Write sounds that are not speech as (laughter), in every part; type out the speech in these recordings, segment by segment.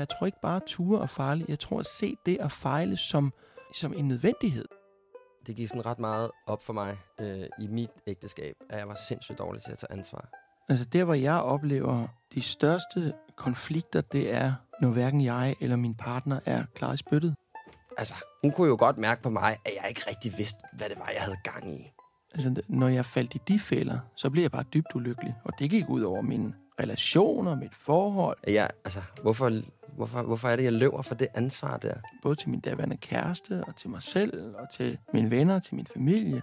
Jeg tror ikke bare, at ture er farligt. Jeg tror at se det at fejle som, som en nødvendighed. Det gik sådan ret meget op for mig øh, i mit ægteskab, at jeg var sindssygt dårlig til at tage ansvar. Altså der, hvor jeg oplever de største konflikter, det er, når hverken jeg eller min partner er klar i spyttet. Altså, hun kunne jo godt mærke på mig, at jeg ikke rigtig vidste, hvad det var, jeg havde gang i. Altså, når jeg faldt i de fælder, så blev jeg bare dybt ulykkelig. Og det gik ud over mine relationer, mit forhold, Jeg, altså, hvorfor, hvorfor, hvorfor er det, jeg løber for det ansvar der? både til min daværende kæreste, og til mig selv, og til mine venner, og til min familie.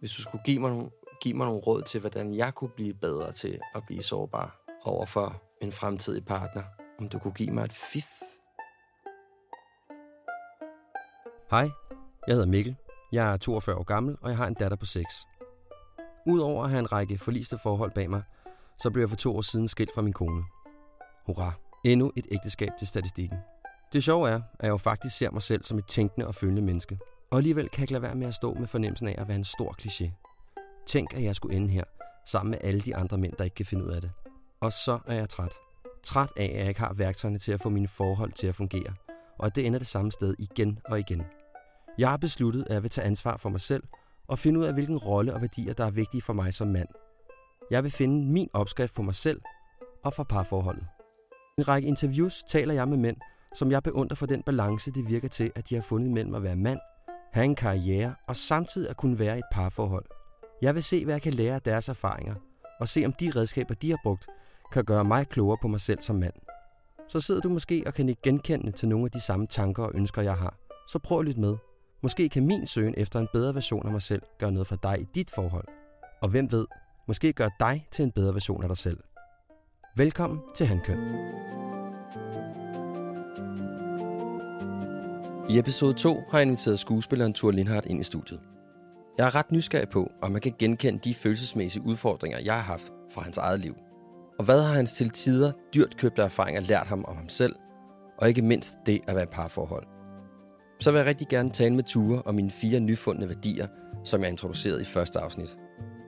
Hvis du skulle give mig, nogle, give mig nogle råd til, hvordan jeg kunne blive bedre til at blive sårbar over for en fremtidig partner, om du kunne give mig et fif. Hej, jeg hedder Mikkel. Jeg er 42 år gammel, og jeg har en datter på 6. Udover at have en række forliste forhold bag mig, så blev jeg for to år siden skilt fra min kone. Hurra, endnu et ægteskab til statistikken. Det sjove er, at jeg jo faktisk ser mig selv som et tænkende og følende menneske. Og alligevel kan jeg ikke lade være med at stå med fornemmelsen af at være en stor kliché. Tænk, at jeg skulle ende her, sammen med alle de andre mænd, der ikke kan finde ud af det. Og så er jeg træt. Træt af, at jeg ikke har værktøjerne til at få mine forhold til at fungere. Og at det ender det samme sted igen og igen. Jeg har besluttet, at jeg vil tage ansvar for mig selv og finde ud af, hvilken rolle og værdier, der er vigtige for mig som mand. Jeg vil finde min opskrift for mig selv og for parforholdet. I en række interviews taler jeg med mænd, som jeg beundrer for den balance, det virker til, at de har fundet mellem at være mand, have en karriere og samtidig at kunne være i et parforhold. Jeg vil se, hvad jeg kan lære af deres erfaringer, og se om de redskaber, de har brugt, kan gøre mig klogere på mig selv som mand. Så sidder du måske og kan ikke genkende til nogle af de samme tanker og ønsker, jeg har. Så prøv at lytte med. Måske kan min søgen efter en bedre version af mig selv gøre noget for dig i dit forhold. Og hvem ved, måske gør dig til en bedre version af dig selv. Velkommen til Handkøn. I episode 2 har jeg inviteret skuespilleren Thor Lindhardt ind i studiet. Jeg er ret nysgerrig på, om man kan genkende de følelsesmæssige udfordringer, jeg har haft fra hans eget liv. Og hvad har hans til tider dyrt købte erfaringer lært ham om ham selv, og ikke mindst det at være i parforhold. Så vil jeg rigtig gerne tale med Ture om mine fire nyfundne værdier, som jeg introducerede i første afsnit.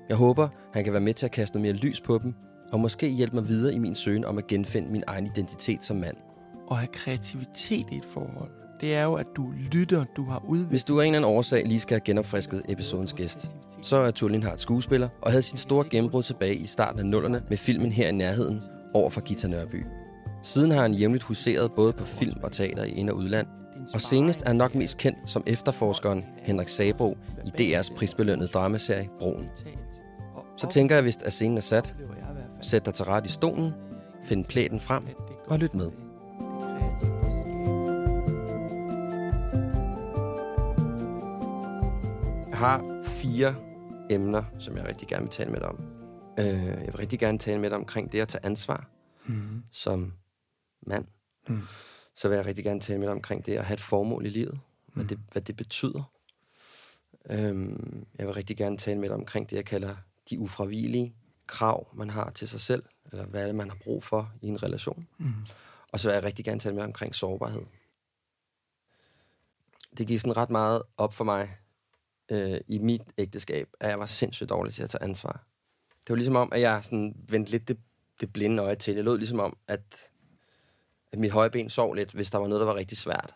Jeg håber, han kan være med til at kaste noget mere lys på dem, og måske hjælpe mig videre i min søgen om at genfinde min egen identitet som mand. Og have kreativitet i et forhold. Det er jo, at du lytter, du har udviklet. Hvis du af en eller anden årsag lige skal have genopfrisket episodens gæst, så er Tullin Hart skuespiller og havde sin store gennembrud tilbage i starten af nullerne med filmen her i nærheden over for Gita Nørby. Siden har han jævnligt huseret både på film og teater i ind- og udland, og senest er han nok mest kendt som efterforskeren Henrik Sabro i DR's prisbelønnede dramaserie Broen. Så tænker jeg, hvis at scenen er sat, sæt dig til ret i stolen, find plæten frem og lyt med. Jeg har fire emner, som jeg rigtig gerne vil tale med dig om. Øh, jeg vil rigtig gerne tale med dig omkring det at tage ansvar Mm. som mand. Mm. Så vil jeg rigtig gerne tale med dig omkring det at have et formål i livet. Hvad, Mm. det, hvad det betyder. Øhm, jeg vil rigtig gerne tale med dig omkring det, jeg kalder de ufravigelige krav, man har til sig selv. Eller hvad er det, man har brug for i en relation. Mm. Og så vil jeg rigtig gerne tale dig omkring sårbarhed. Det gik sådan ret meget op for mig øh, i mit ægteskab, at jeg var sindssygt dårlig til at tage ansvar. Det var ligesom om, at jeg sådan vendte lidt det, det blinde øje til. Det lød ligesom om, at, at mit højre ben sov lidt, hvis der var noget, der var rigtig svært.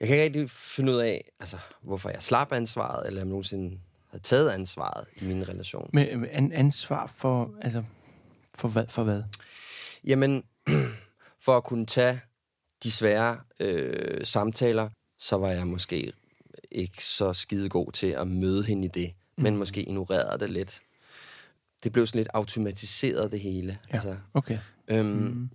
Jeg kan ikke rigtig finde ud af, altså, hvorfor jeg slap ansvaret, eller om jeg nogensinde havde taget ansvaret i min relation. Med, med an, ansvar for, altså, for hvad? For hvad? Jamen, (clears throat) for at kunne tage de svære øh, samtaler, så var jeg måske ikke så skide god til at møde hende i det, mm. men måske ignorerede det lidt. Det blev sådan lidt automatiseret, det hele. Ja. Altså, Okay. øhm, mm.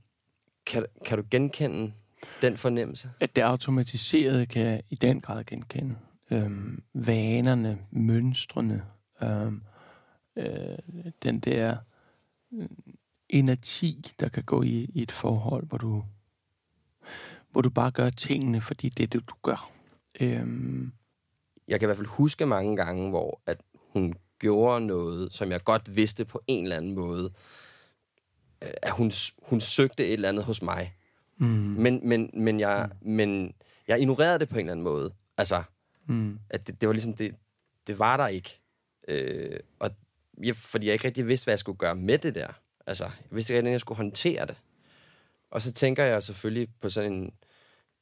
kan, kan du genkende den fornemmelse? At det automatiserede kan jeg i den grad genkende. Øhm, vanerne, mønstrene, øhm, øh, den der øh, energi, der kan gå i, i et forhold, hvor du hvor du bare gør tingene, fordi det er det, du gør. Øhm, Jeg kan i hvert fald huske mange gange, hvor at hun gjorde noget, som jeg godt vidste på en eller anden måde, øh, at hun, hun søgte et eller andet hos mig. mm, Men, men, men, jeg, men jeg ignorerede det på en eller anden måde. Altså, mm, at det, det var ligesom, det, det var der ikke. Øh, og jeg, fordi jeg ikke rigtig vidste, hvad jeg skulle gøre med det der. Altså, jeg vidste ikke rigtig, hvordan jeg skulle håndtere det. Og så tænker jeg selvfølgelig på sådan en,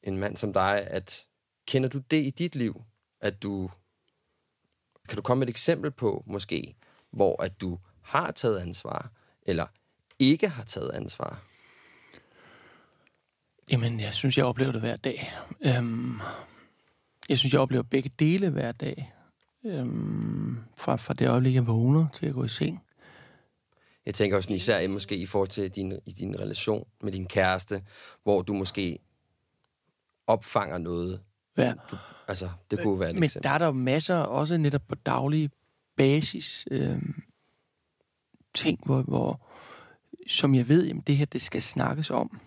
en mand som dig, at kender du det i dit liv, at du... Kan du komme med et eksempel på, måske, hvor at du har taget ansvar, eller ikke har taget ansvar? Jamen, jeg synes, jeg oplever det hver dag. Øhm, jeg synes, jeg oplever begge dele hver dag. Øhm, fra, fra det øjeblik, jeg vågner til at gå i seng. Jeg tænker også især i- måske i forhold til din, i din relation med din kæreste, hvor du måske opfanger noget. Ja. Du, altså, det kunne være et Men eksempel. der er der masser, også netop på daglig basis, øhm, ting, hvor, hvor, som jeg ved, jamen det her, det skal snakkes om.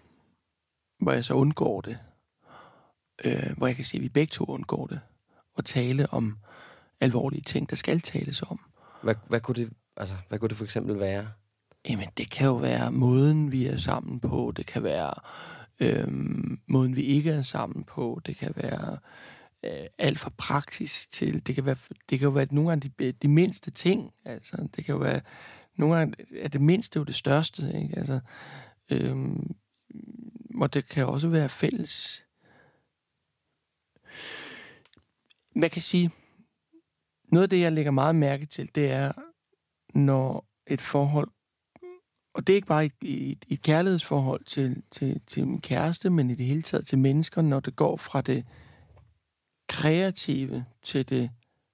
Hvor jeg så undgår det. Øh, hvor jeg kan sige, at vi begge to undgår det. Og tale om alvorlige ting, der skal tales om. Hvad, hvad, kunne det, altså, hvad kunne det for eksempel være? Jamen, det kan jo være måden, vi er sammen på. Det kan være øhm, måden, vi ikke er sammen på. Det kan være øh, alt fra praksis til... Det kan, være, det kan jo være nogle gange de, de mindste ting. Altså, det kan jo være... Nogle gange er det mindste jo det største. Ikke? Altså, øhm, og det kan også være fælles... Man kan sige... Noget af det, jeg lægger meget mærke til, det er, når et forhold og det er ikke bare et, et, et kærlighedsforhold til, til, til min kæreste, men i det hele taget til mennesker, når det går fra det kreative til det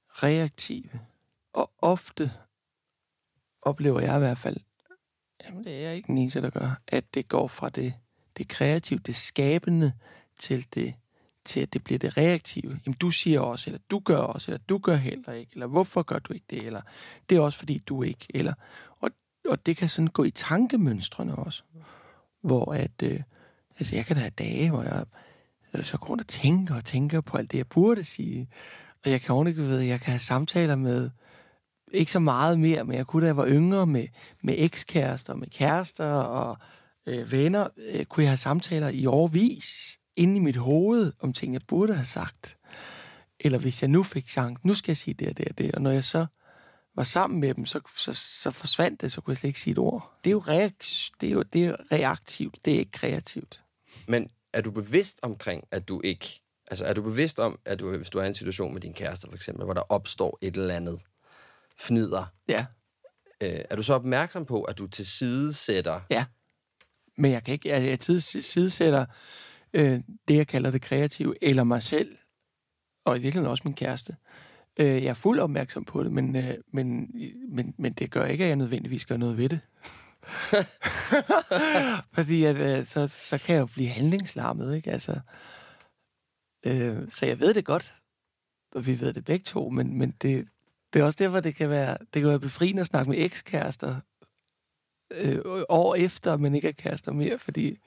reaktive. Og ofte oplever jeg i hvert fald, jamen det er jeg ikke den eneste, der gør, at det går fra det, det kreative, det skabende, til det til at det bliver det reaktive. Jamen, du siger også, eller du gør også, eller du gør heller ikke, eller hvorfor gør du ikke det, eller det er også fordi du ikke, eller og og det kan sådan gå i tankemønstrene også. Hvor at, øh, altså jeg kan da have dage, hvor jeg så går rundt og tænker og tænker på alt det, jeg burde sige. Og jeg kan ordentligt ved, jeg kan have samtaler med, ikke så meget mere, men jeg kunne da jeg var yngre med, med ekskærester, med kærester og øh, venner, øh, kunne jeg have samtaler i overvis inde i mit hoved om ting, jeg burde have sagt. Eller hvis jeg nu fik chancen, nu skal jeg sige det og det og det. Og når jeg så var sammen med dem, så, så, så forsvandt det, så kunne jeg slet ikke sige et ord. Det er jo, reak- det er jo det er reaktivt, det er ikke kreativt. Men er du bevidst omkring, at du ikke... Altså, er du bevidst om, at du, hvis du er i en situation med din kæreste, for eksempel, hvor der opstår et eller andet fnider, Ja. øh, er du så opmærksom på, at du til side sætter... Ja. Men jeg kan ikke, jeg, jeg tids- sidesætter øh, det, jeg kalder det kreative, eller mig selv, og i virkeligheden også min kæreste. Øh, jeg er fuld opmærksom på det, men, øh, men, men, men det gør ikke, at jeg nødvendigvis gør noget ved det. (laughs) Fordi at, øh, så, så kan jeg jo blive handlingslammet, ikke? Altså, øh, så jeg ved det godt, og vi ved det begge to, men, men det, det er også derfor, det kan være, det kan være befriende at snakke med ekskærester øh, år efter, men ikke er kærester mere, fordi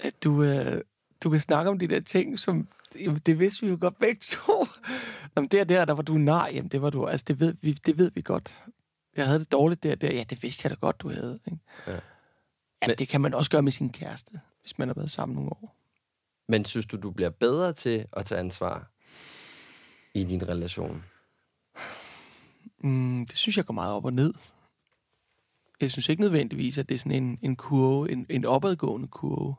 at du, øh, du kan snakke om de der ting, som jamen, det vidste vi jo godt begge to. (laughs) Jamen, der, der, der var du nej, jamen det var du, altså det ved vi, det ved vi godt. Jeg havde det dårligt der, der, ja, det vidste jeg da godt, du havde. Ikke? Ja. Ja. Men- det kan man også gøre med sin kæreste, hvis man har været sammen nogle år. Men synes du, du bliver bedre til at tage ansvar i din relation? Mm, det synes jeg går meget op og ned. Jeg synes ikke nødvendigvis, at det er sådan en, en kurve, en, en opadgående kurve.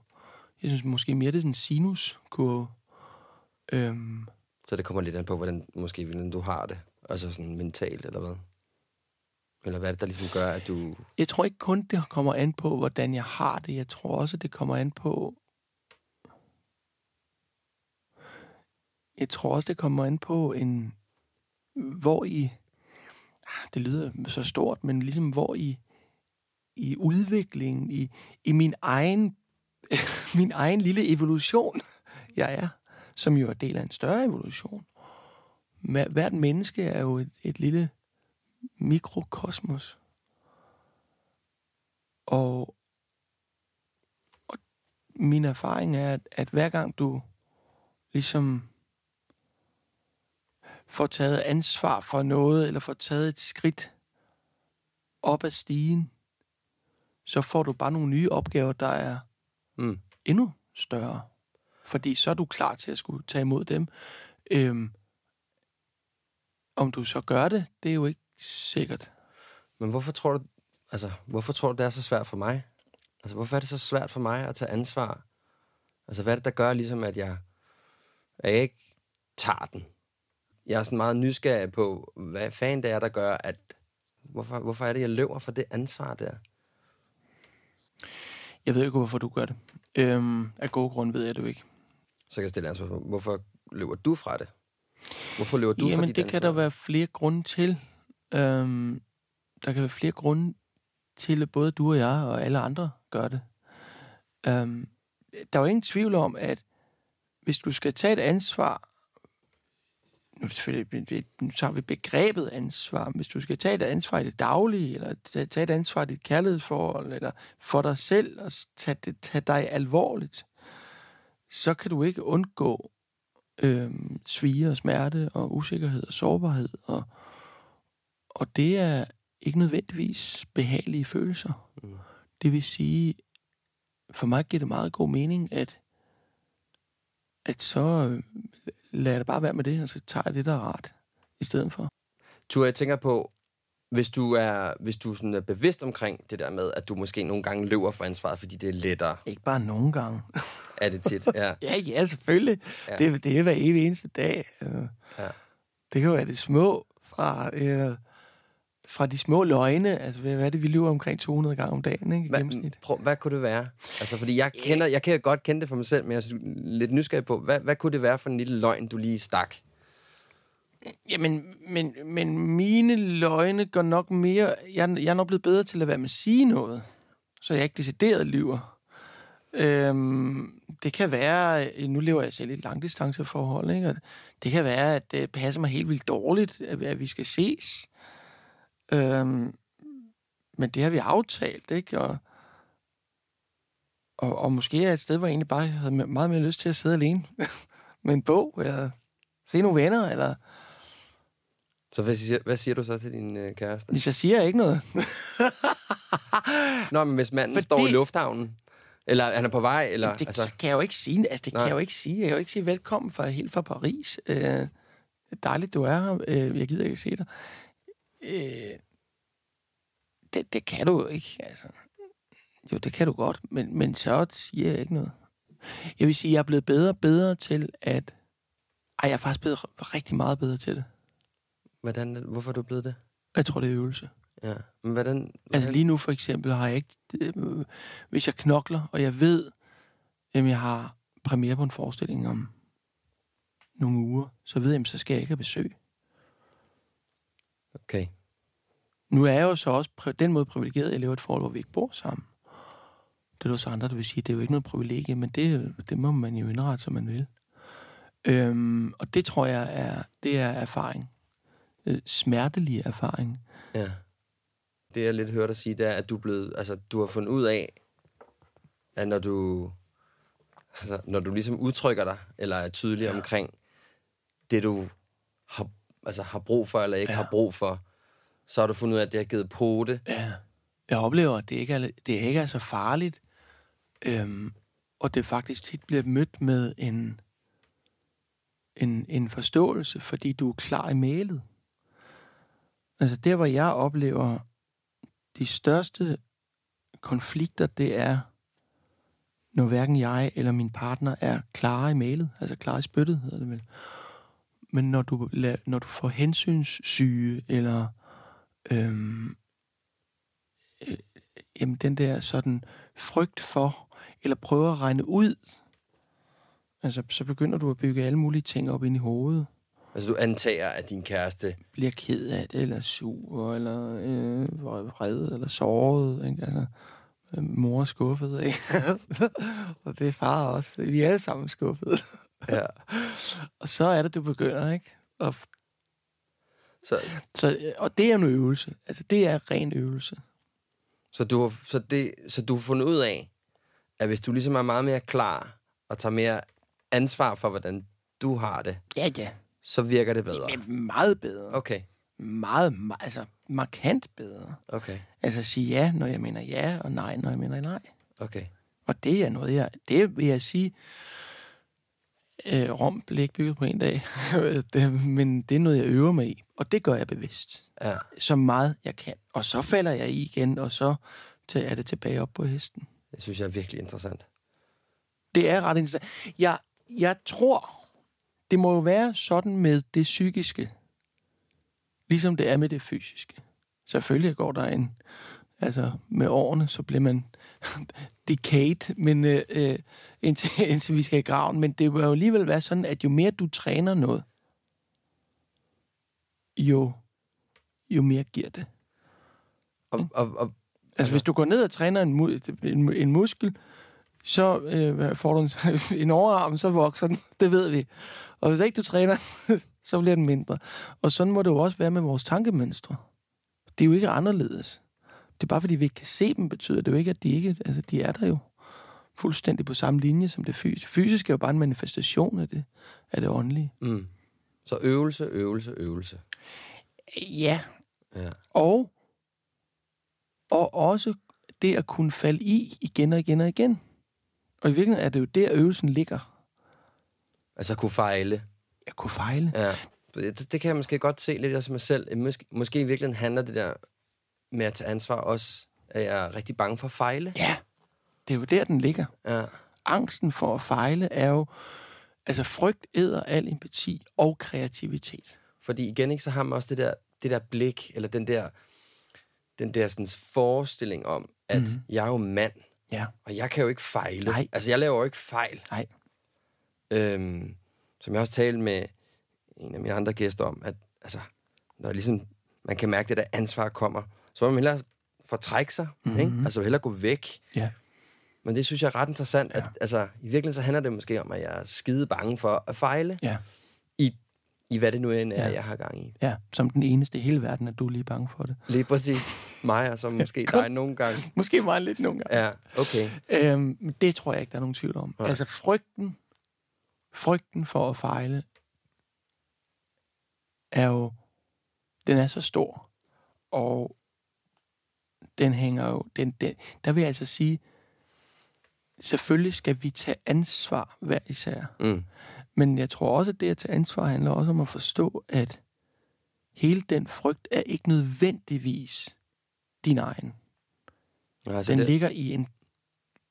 Jeg synes måske mere, det er sådan en sinuskurve. Øhm, Så det kommer lidt an på, hvordan, måske, hvordan du har det. Altså sådan mentalt, eller hvad? Eller hvad er det, der ligesom gør, at du... jeg tror ikke kun, det kommer an på, hvordan jeg har det. Jeg tror også, det kommer an på... Jeg tror også, det kommer an på en... Hvor i... Ah, Det lyder så stort, men ligesom hvor i, i udviklingen, i, i min egen (laughs) min egen lille evolution, jeg er, som jo er del af en større evolution. Hvert menneske er jo et, et lille mikrokosmos. Og, og min erfaring er, at, at hver gang du ligesom får taget ansvar for noget, eller får taget et skridt op ad stigen, så får du bare nogle nye opgaver, der er Mm. endnu større. Fordi så er du klar til at skulle tage imod dem. Øhm, om du så gør det, det er jo ikke sikkert. Men hvorfor tror du, altså, hvorfor tror du, det er så svært for mig? Altså, hvorfor er det så svært for mig at tage ansvar? Altså, hvad er det, der gør ligesom, at jeg, at jeg ikke tager den? Jeg er sådan meget nysgerrig på, hvad fanden det er, der gør, at... Hvorfor, hvorfor er det, jeg løber for det ansvar der? Jeg ved ikke, hvorfor du gør det. Øhm, af gode grunde ved jeg det jo ikke. Så kan jeg stille ansvar på, hvorfor løber du fra det? Hvorfor løber du fra Jamen, dit det ansvar? kan der være flere grunde til. Øhm, der kan være flere grunde til, at både du og jeg og alle andre gør det. Øhm, der er jo ingen tvivl om, at hvis du skal tage et ansvar, nu, selvfølgelig- nu tager vi begrebet ansvar, hvis du skal tage et ansvar i det daglige, eller tage et ansvar i dit kærlighedsforhold, eller for dig selv, og tage, det, tage dig alvorligt, så kan du ikke undgå øhm, svige og smerte og usikkerhed og sårbarhed. Og, og det er ikke nødvendigvis behagelige følelser. Mm. Det vil sige, for mig giver det meget god mening, at, at så øh, lader det bare være med det, og så tager jeg det, der er rart, i stedet for. Tur, jeg tænker på, hvis du er, hvis du sådan er bevidst omkring det der med, at du måske nogle gange løber for ansvaret, fordi det er lettere, Ikke bare nogle gange. (laughs) er det tit. Ja. ja, ja, selvfølgelig. Ja. Det, det er hver evig eneste dag. Ja. Det kan jo være det små fra, øh, fra de små løgne. Altså, hvad er det, vi løber omkring 200 gange om dagen, ikke? I Hvad, gennemsnit. prøv, hvad kunne det være? Altså, fordi jeg, kender, jeg kan godt kende det for mig selv, men jeg er lidt nysgerrig på, hvad, hvad kunne det være for en lille løgn, du lige stak? Jamen, men, men mine løgne går nok mere... Jeg, jeg er nok blevet bedre til at være med at sige noget, så jeg ikke decideret lyver. Øhm, det kan være... Nu lever jeg selv i et langdistanceforhold, ikke? Og det kan være, at det passer mig helt vildt dårligt, at, at vi skal ses. Øhm, men det har vi aftalt, ikke? Og, og, og måske er et sted, hvor jeg egentlig bare havde meget mere lyst til at sidde alene (laughs) med en bog, eller se nogle venner, eller... Så hvad siger, hvad siger du så til din øh, kæreste? Hvis jeg siger ikke noget. (laughs) Nå, men hvis manden Fordi- står i lufthavnen, eller han er på vej, eller... det altså, kan jeg jo ikke sige. Altså, det Nej. kan jeg jo ikke sige. Jeg kan jo ikke sige velkommen fra, helt fra Paris. Øh, dejligt, du er her. Øh, jeg gider ikke se dig. Øh, det, det kan du jo ikke. Altså. Jo, det kan du godt, men, men så siger jeg ikke noget. Jeg vil sige, jeg er blevet bedre og bedre til at... Ej, jeg er faktisk blevet rigtig meget bedre til det. hvordan, hvorfor er du blevet det? Jeg tror, det er øvelse. Ja. Men hvordan... Altså hvordan lige nu for eksempel har jeg ikke... Øh, hvis jeg knokler, og jeg ved, at jeg har premiere på en forestilling om nogle uger, så ved jeg, at så skal jeg ikke have besøg. Okay. Nu er jeg jo så også på den måde privilegeret, at jeg lever et forhold, hvor vi ikke bor sammen. Det er der så andre, der vil sige, at det er jo ikke noget privilegie, men det, det må man jo indrette, som man vil. Øhm, og det tror jeg er, det er erfaring. Øh, smertelig erfaring. Ja. Det jeg lidt hørte dig sige, det er, at du, blevet, altså, du har fundet ud af, at når du, altså, når du ligesom udtrykker dig, eller er tydelig ja. omkring det, du har, altså, har brug for, eller ikke ja. Har brug for, så har du fundet ud af, at det har givet pote. Ja. Jeg oplever, at det ikke er, det ikke er så farligt, øhm, og det faktisk tit bliver mødt med en, en, en forståelse, fordi du er klar i mailet. Altså der, hvor jeg oplever de største konflikter, det er, når hverken jeg eller min partner er klar i mailet, altså klar i spyttet, hedder det vel. Men når du, når du får hensynssyge, eller øhm, øh, jamen den der sådan frygt for, eller prøver at regne ud, altså så begynder du at bygge alle mulige ting op ind i hovedet. Altså du antager, at din kæreste, Bliver ked af det, eller sur, eller øh, vred, eller såret, ikke? Altså, øh, mor er skuffet, ikke? (laughs) og det er far også. Vi er alle sammen skuffede. Ja. og så er det, du begynder, ikke? Og, så, så, og det er en øvelse. Altså, det er ren øvelse. så, du har, så, det, så du har fundet ud af, at hvis du ligesom er meget mere klar og tager mere ansvar for, hvordan du har det, Ja, ja. så virker det bedre. Men meget bedre. Okay, Meget, ma- altså markant bedre. okay, Altså sige ja, når jeg mener ja, og nej, når jeg mener nej. okay. Og det er noget, jeg... Det vil jeg sige... Øh, Rom blev ikke bygget på en dag. (laughs) men det er noget, jeg øver mig i. Og det gør jeg bevidst. Ja. Så meget jeg kan. Og så falder jeg i igen, og så jeg det tilbage op på hesten. Det synes jeg er virkelig interessant. Det er ret interessant. Jeg, jeg tror, det må jo være sådan med det psykiske, ligesom det er med det fysiske. Selvfølgelig går der en, altså med årene, så bliver man (laughs) decayed, men øh, øh, indtil, (laughs) indtil vi skal i graven. Men det vil jo alligevel være sådan, at jo mere du træner noget, jo, jo mere giver det. Og, og, og Altså, hvis du går ned og træner en, mu- en, en muskel, så øh, får du en, (laughs) en overarm, så vokser den. Det ved vi. Og hvis ikke du træner, så bliver den mindre. Og sådan må det jo også være med vores tankemønstre. Det er jo ikke anderledes. Det er bare fordi, vi ikke kan se dem, betyder det jo ikke, at de ikke... Altså, de er der jo fuldstændig på samme linje som det fysiske. Fysisk er jo bare en manifestation af det, af det åndelige. mm. Så øvelse, øvelse, øvelse. Ja. Ja. Og, og også det at kunne falde i igen og igen og igen. Og i virkeligheden er det jo der, øvelsen ligger. Altså kunne fejle. Jeg kunne fejle. Ja. Det, det kan jeg måske godt se lidt også mig selv. Måske, måske i virkeligheden handler det der med at tage ansvar også, at jeg er rigtig bange for at fejle. Ja, det er jo der, den ligger. Ja. Angsten for at fejle er jo... Altså, frygt æder al empati og kreativitet. Fordi igen, ikke, så har man også det der, det der blik, eller den der, den der sådan, forestilling om, at mm. jeg er jo mand, Ja. og jeg kan jo ikke fejle. Nej. Altså, jeg laver jo ikke fejl. Nej. Øhm, som jeg også talte med en af mine andre gæster om, at altså, når ligesom, man kan mærke, at det der ansvar kommer, så må man hellere fortrække sig, mm-hmm. ikke? Altså hellere gå væk. Ja. Men det synes jeg er ret interessant, ja. At altså, i virkeligheden så handler det måske om, at jeg er skide bange for at fejle, Ja. i, i hvad det nu end er, ja. Jeg har gang i. Ja, som den eneste i hele verden, er du lige bange for det. Lige præcis mig, og så (laughs) måske dig nogle gange. Måske meget lidt nogle gange. Ja, okay. Øhm, det tror jeg ikke, der er nogen tvivl om. Nej. Altså frygten, frygten for at fejle, er jo, den er så stor, og den hænger jo, den, den, der vil jeg altså sige, selvfølgelig skal vi tage ansvar hver især. Mm. Men jeg tror også, at det at tage ansvar handler også om at forstå, at hele den frygt er ikke nødvendigvis din egen. Altså, Den det, ligger i en,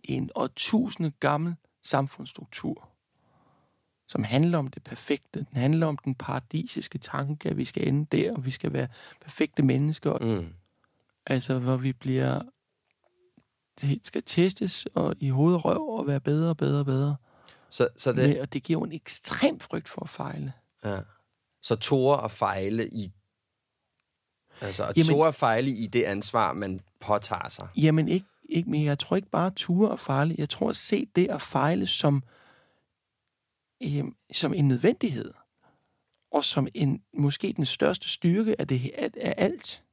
en årtusinde gammel samfundsstruktur, som handler om det perfekte. Den handler om den paradisiske tanke, at vi skal ende der, og vi skal være perfekte mennesker. Mm. Altså, hvor vi bliver det skal testes og i hoved og røv og være bedre og bedre og bedre. Så, så Det. det, Og det giver jo en ekstrem frygt for at fejle. ja. så tåre at fejle i, altså at Jamen- tåre at fejle i det ansvar, man påtager sig. Jamen ikke, ikke men jeg tror ikke bare ture og fejle. Jeg tror at se det at fejle som, øhm, som en nødvendighed. Og som en, måske den største styrke af, det, af, af alt.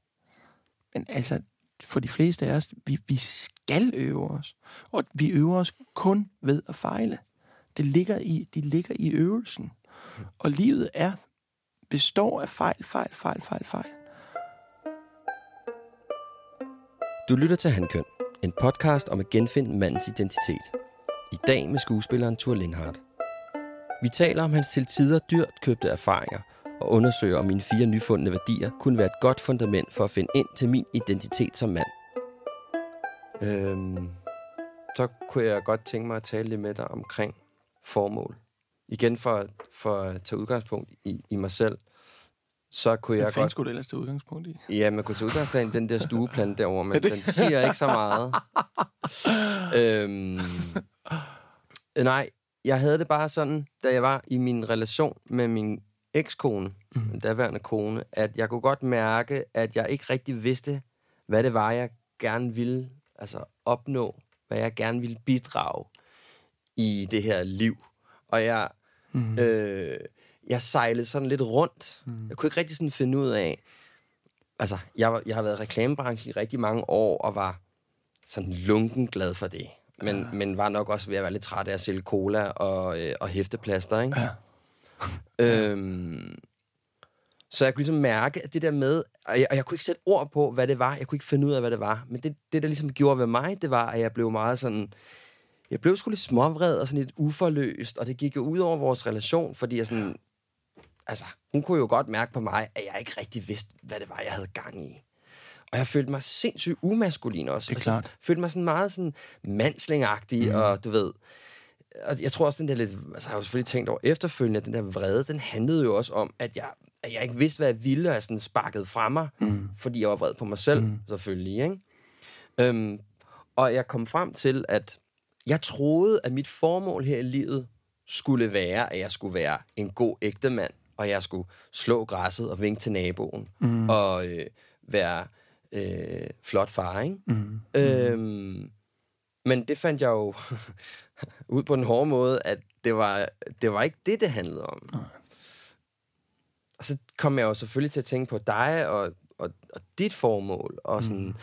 Men altså, for de fleste af os, vi, vi skal øve os. Og vi øver os kun ved at fejle. Det ligger i, de ligger i øvelsen. Og livet er består af fejl, fejl, fejl, fejl, fejl. Du lytter til Handkøn, en podcast om at genfinde mandens identitet. I dag med skuespilleren Thor Lindhardt. Vi taler om hans til tider dyrt købte erfaringer og undersøger, om mine fire nyfundne værdier kunne være et godt fundament for at finde ind til min identitet som mand. Øhm, så kunne jeg godt tænke mig at tale lidt med dig omkring formål. Igen for, for at tage udgangspunkt i, i mig selv, så kunne jeg Hvad godt... skulle du ellers tage udgangspunkt i? Ja, man kunne tage udgangspunkt i den der stueplante derovre, men (laughs) den siger ikke så meget. øhm, øh, nej, jeg havde det bare sådan, da jeg var i min relation med min ekskone, mm. den daværende kone, at jeg kunne godt mærke, at jeg ikke rigtig vidste, hvad det var, jeg gerne ville altså opnå, hvad jeg gerne ville bidrage i det her liv. Og jeg, mm. øh, jeg sejlede sådan lidt rundt. Mm. Jeg kunne ikke rigtig sådan finde ud af... Altså, jeg, jeg har været i reklamebranchen i rigtig mange år, og var sådan lunken glad for det. men, ja. men var nok også ved at være lidt træt af at sælge cola og, øh, og hæfteplaster, ikke? Ja. Øhm, så jeg kunne ligesom mærke, at det der med, og jeg, og jeg kunne ikke sætte ord på, hvad det var, jeg kunne ikke finde ud af, hvad det var, men det, det der ligesom gjorde ved mig, det var, at jeg blev meget sådan, jeg blev sgu lidt småvred og sådan lidt uforløst, og det gik jo ud over vores relation, fordi jeg sådan, altså, hun kunne jo godt mærke på mig, at jeg ikke rigtig vidste, hvad det var, jeg havde gang i. Og jeg følte mig sindssygt umaskulin også. Det er altså, klart. Jeg følte mig sådan meget sådan manslingagtig, mm. og du ved... Og jeg tror også, den der lidt... Altså, jeg har jo selvfølgelig tænkt over efterfølgende, at den der vrede, den handlede jo også om, at jeg, at jeg ikke vidste, hvad jeg ville, og jeg sådan sparkede fra mig, mm. fordi jeg var vred på mig selv, mm. selvfølgelig, ikke? Øhm, og jeg kom frem til, at jeg troede, at mit formål her i livet skulle være, at jeg skulle være en god ægtemand, og jeg skulle slå græsset og vinke til naboen, mm. og øh, være øh, flot far, ikke? Mm. Øhm, men det fandt jeg jo (laughs) ud på en hård måde, at det var, det var ikke det, det handlede om. Nej. Og så kom jeg jo selvfølgelig til at tænke på dig og, og, og dit formål, og sådan, mm.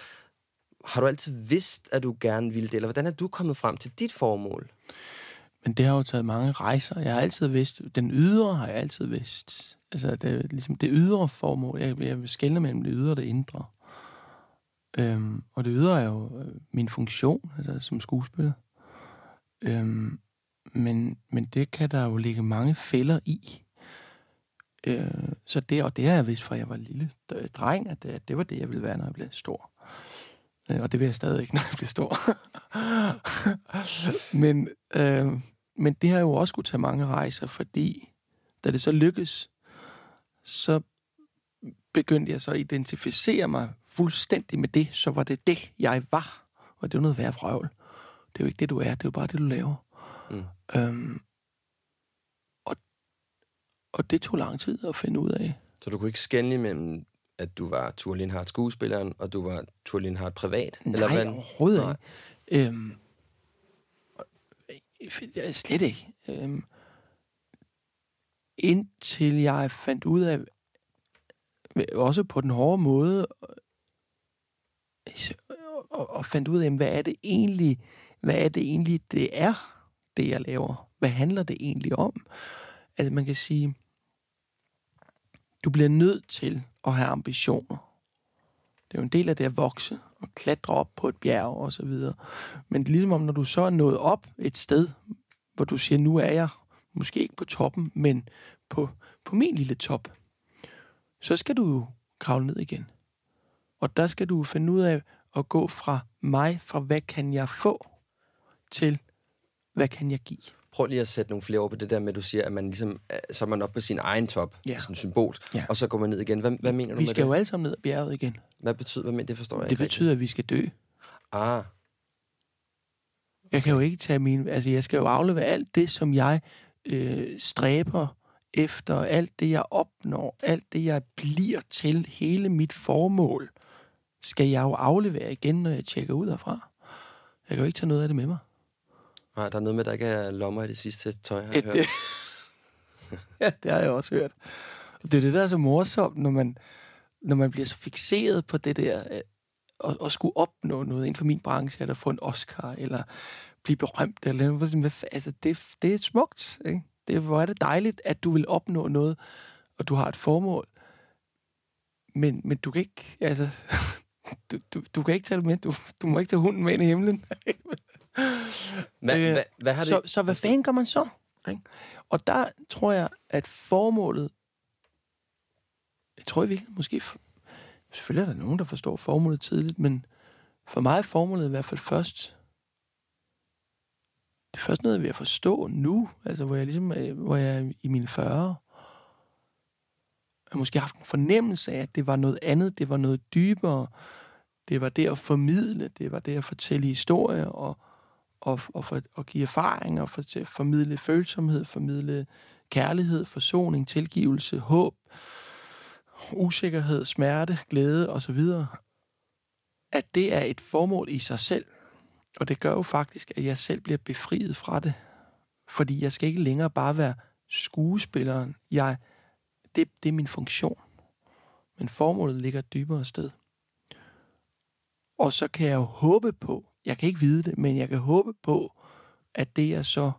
har du altid vidst, at du gerne ville det, eller hvordan er du kommet frem til dit formål? Men det har jo taget mange rejser. Jeg har altid vidst, den ydre har jeg altid vidst. Altså, det, er ligesom det ydre formål. Jeg, jeg vil skelne mellem det ydre og det indre. Øhm, og det videre er jo øh, min funktion, altså som skuespiller. Øhm, men, men det kan der jo ligge mange fælder i. Øh, så det, og det har jeg vidst fra jeg var lille dreng, at det, det var det, jeg ville være, når jeg blev stor. Øh, og det vil jeg stadig ikke, (laughs) når jeg bliver stor. (laughs) men, øh, men det har jo også kunne tage mange rejser, fordi da det så lykkes, så begyndte jeg så at identificere mig fuldstændig med det, så var det det, jeg var. Og det er jo noget værd vrøvl. Det er jo ikke det, du er, det er jo bare det, du laver. Mm. Øhm, og, og det tog lang tid at finde ud af. Så du kunne ikke skænde mellem, at du var Thor Lindhardt skuespilleren, og du var Thor Lindhardt privat? Nej, eller hvad? overhovedet Nej. ikke. Øhm, øh, slet ikke. Øhm, indtil jeg fandt ud af, også på den hårde måde, og, og fandt ud af, hvad er det egentlig, hvad er det egentlig, det er, det jeg laver? Hvad handler det egentlig om? Altså man kan sige, du bliver nødt til at have ambitioner. Det er jo en del af det at vokse og klatre op på et bjerg og så videre. Men det er ligesom om, når du så er nået op et sted, hvor du siger, nu er jeg måske ikke på toppen, men på, på min lille top, så skal du jo kravle ned igen. Og der skal du finde ud af at gå fra mig, fra hvad kan jeg få, til hvad kan jeg give. Prøv lige at sætte nogle flere ord på det der med, at du siger, at man ligesom, øh, så er man oppe på sin egen top, Ja. sådan symbolsk, Ja. og så går man ned igen. Hvad, hvad mener du Vi med skal det? jo alle sammen ned ad bjerget igen. Hvad betyder hvad, men det forstår jeg Det ikke rigtig. betyder, at vi skal dø. Ah, Jeg kan jo ikke tage min... Altså, jeg skal jo aflevere alt det, som jeg øh, stræber efter, alt det, jeg opnår, alt det, jeg bliver til, hele mit formål, skal jeg jo aflevere igen, når jeg tjekker ud herfra. Jeg kan jo ikke tage noget af det med mig. nej, der er noget med, at der ikke er lommer i det sidste tøj, har jeg Et, hørt. det, (laughs) ja, det har jeg også hørt. Og det er det, der er så morsomt, når man, når man bliver så fixeret på det der, øh, og, og skulle opnå noget inden for min branche, eller få en Oscar, eller blive berømt, eller noget. Altså, det, det er smukt, ikke? Det, er- hvor er det dejligt, at du vil opnå noget, og du har et formål. Men, men du kan ikke, altså, (laughs) du, du, du kan ikke tage det med, du, du må ikke tage hunden med ind i himlen. (laughs) Hvad, Øh, hvad, hvad har det... så, så hvad fanden gør man så? Ikke? Og der tror jeg, at formålet... Jeg tror i virkeligheden måske... Selvfølgelig er der nogen, der forstår formålet tidligt, men for mig er formålet i hvert fald først... Det er først noget, jeg er ved at forstå nu, altså hvor jeg ligesom er, hvor jeg er i mine 40'ere. Jeg har måske haft en fornemmelse af, at det var noget andet, det var noget dybere. Det var det at formidle, det var det at fortælle historier, og, og, og, for, og give erfaringer, for, til at formidle følsomhed, formidle kærlighed, forsoning, tilgivelse, håb, usikkerhed, smerte, glæde osv. At det er et formål i sig selv. Og det gør jo faktisk, at jeg selv bliver befriet fra det. Fordi jeg skal ikke længere bare være skuespilleren. Jeg, det, det er min funktion. Men formålet ligger et dybere sted. Og så kan jeg jo håbe på, Jeg kan ikke vide det, men jeg kan håbe på, at det jeg så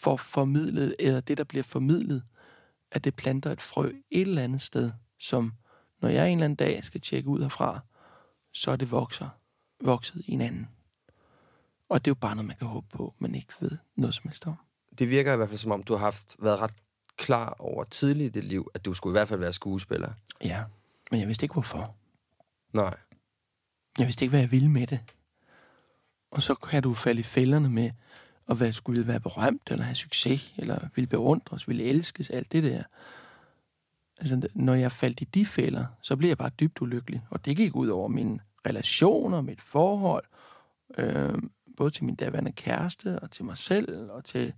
får formidlet, eller det, der bliver formidlet, at det planter et frø et eller andet sted, som når jeg en eller anden dag skal tjekke ud herfra, så er det vokser, vokset i en anden. Og det er jo bare noget, man kan håbe på, men ikke ved noget som helst om. Det virker i hvert fald som om, du har haft, været ret klar over tidligt i dit liv, at du skulle i hvert fald være skuespiller. Ja, men jeg vidste ikke hvorfor. Nej. Jeg vidste ikke, hvad jeg ville med det. Og så kan du falde i fælderne med, at hvad skulle være berømt, eller have succes, eller ville beundres, ville elskes, alt det der. Altså, når jeg faldt i de fælder, så blev jeg bare dybt ulykkelig. Og det gik ud over mine relationer, mit forhold, øh, både til min daværende kæreste, og til mig selv, og til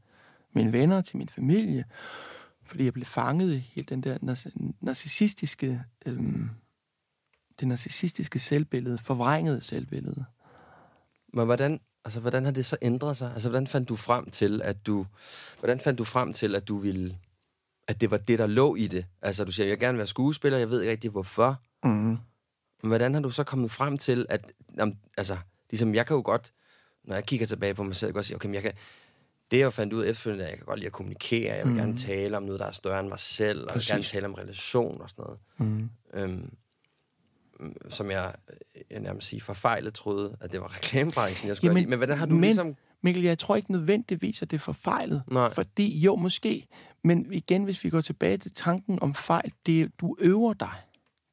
mine venner, til min familie. Fordi jeg blev fanget i hele den der narcissistiske, øh, det narcissistiske selvbillede, forvrængede selvbillede. Men hvordan, altså, hvordan har det så ændret sig? Altså, hvordan fandt du frem til, at du, hvordan fandt du frem til, at du ville, at det var det, der lå i det? Altså, du siger, jeg vil gerne være skuespiller, jeg ved ikke rigtig, hvorfor. Mm. Men hvordan har du så kommet frem til, at, altså, ligesom, jeg kan jo godt, når jeg kigger tilbage på mig selv, godt sige, okay, men jeg kan, det jeg fandt ud af efterfølgende, at jeg kan godt lide at kommunikere, jeg vil mm. gerne tale om noget, der er større end mig selv, og jeg vil gerne tale om relation og sådan noget. Mm. Øhm, som jeg, jeg nærmest sige, forfejlet troede, at det var reklamebranchen, jeg skulle Jamen. Men hvordan har du men, ligesom... Mikkel, jeg tror ikke nødvendigvis, at det er forfejlet. Nej. Fordi, jo, måske. Men igen, hvis vi går tilbage til tanken om fejl, det du øver dig.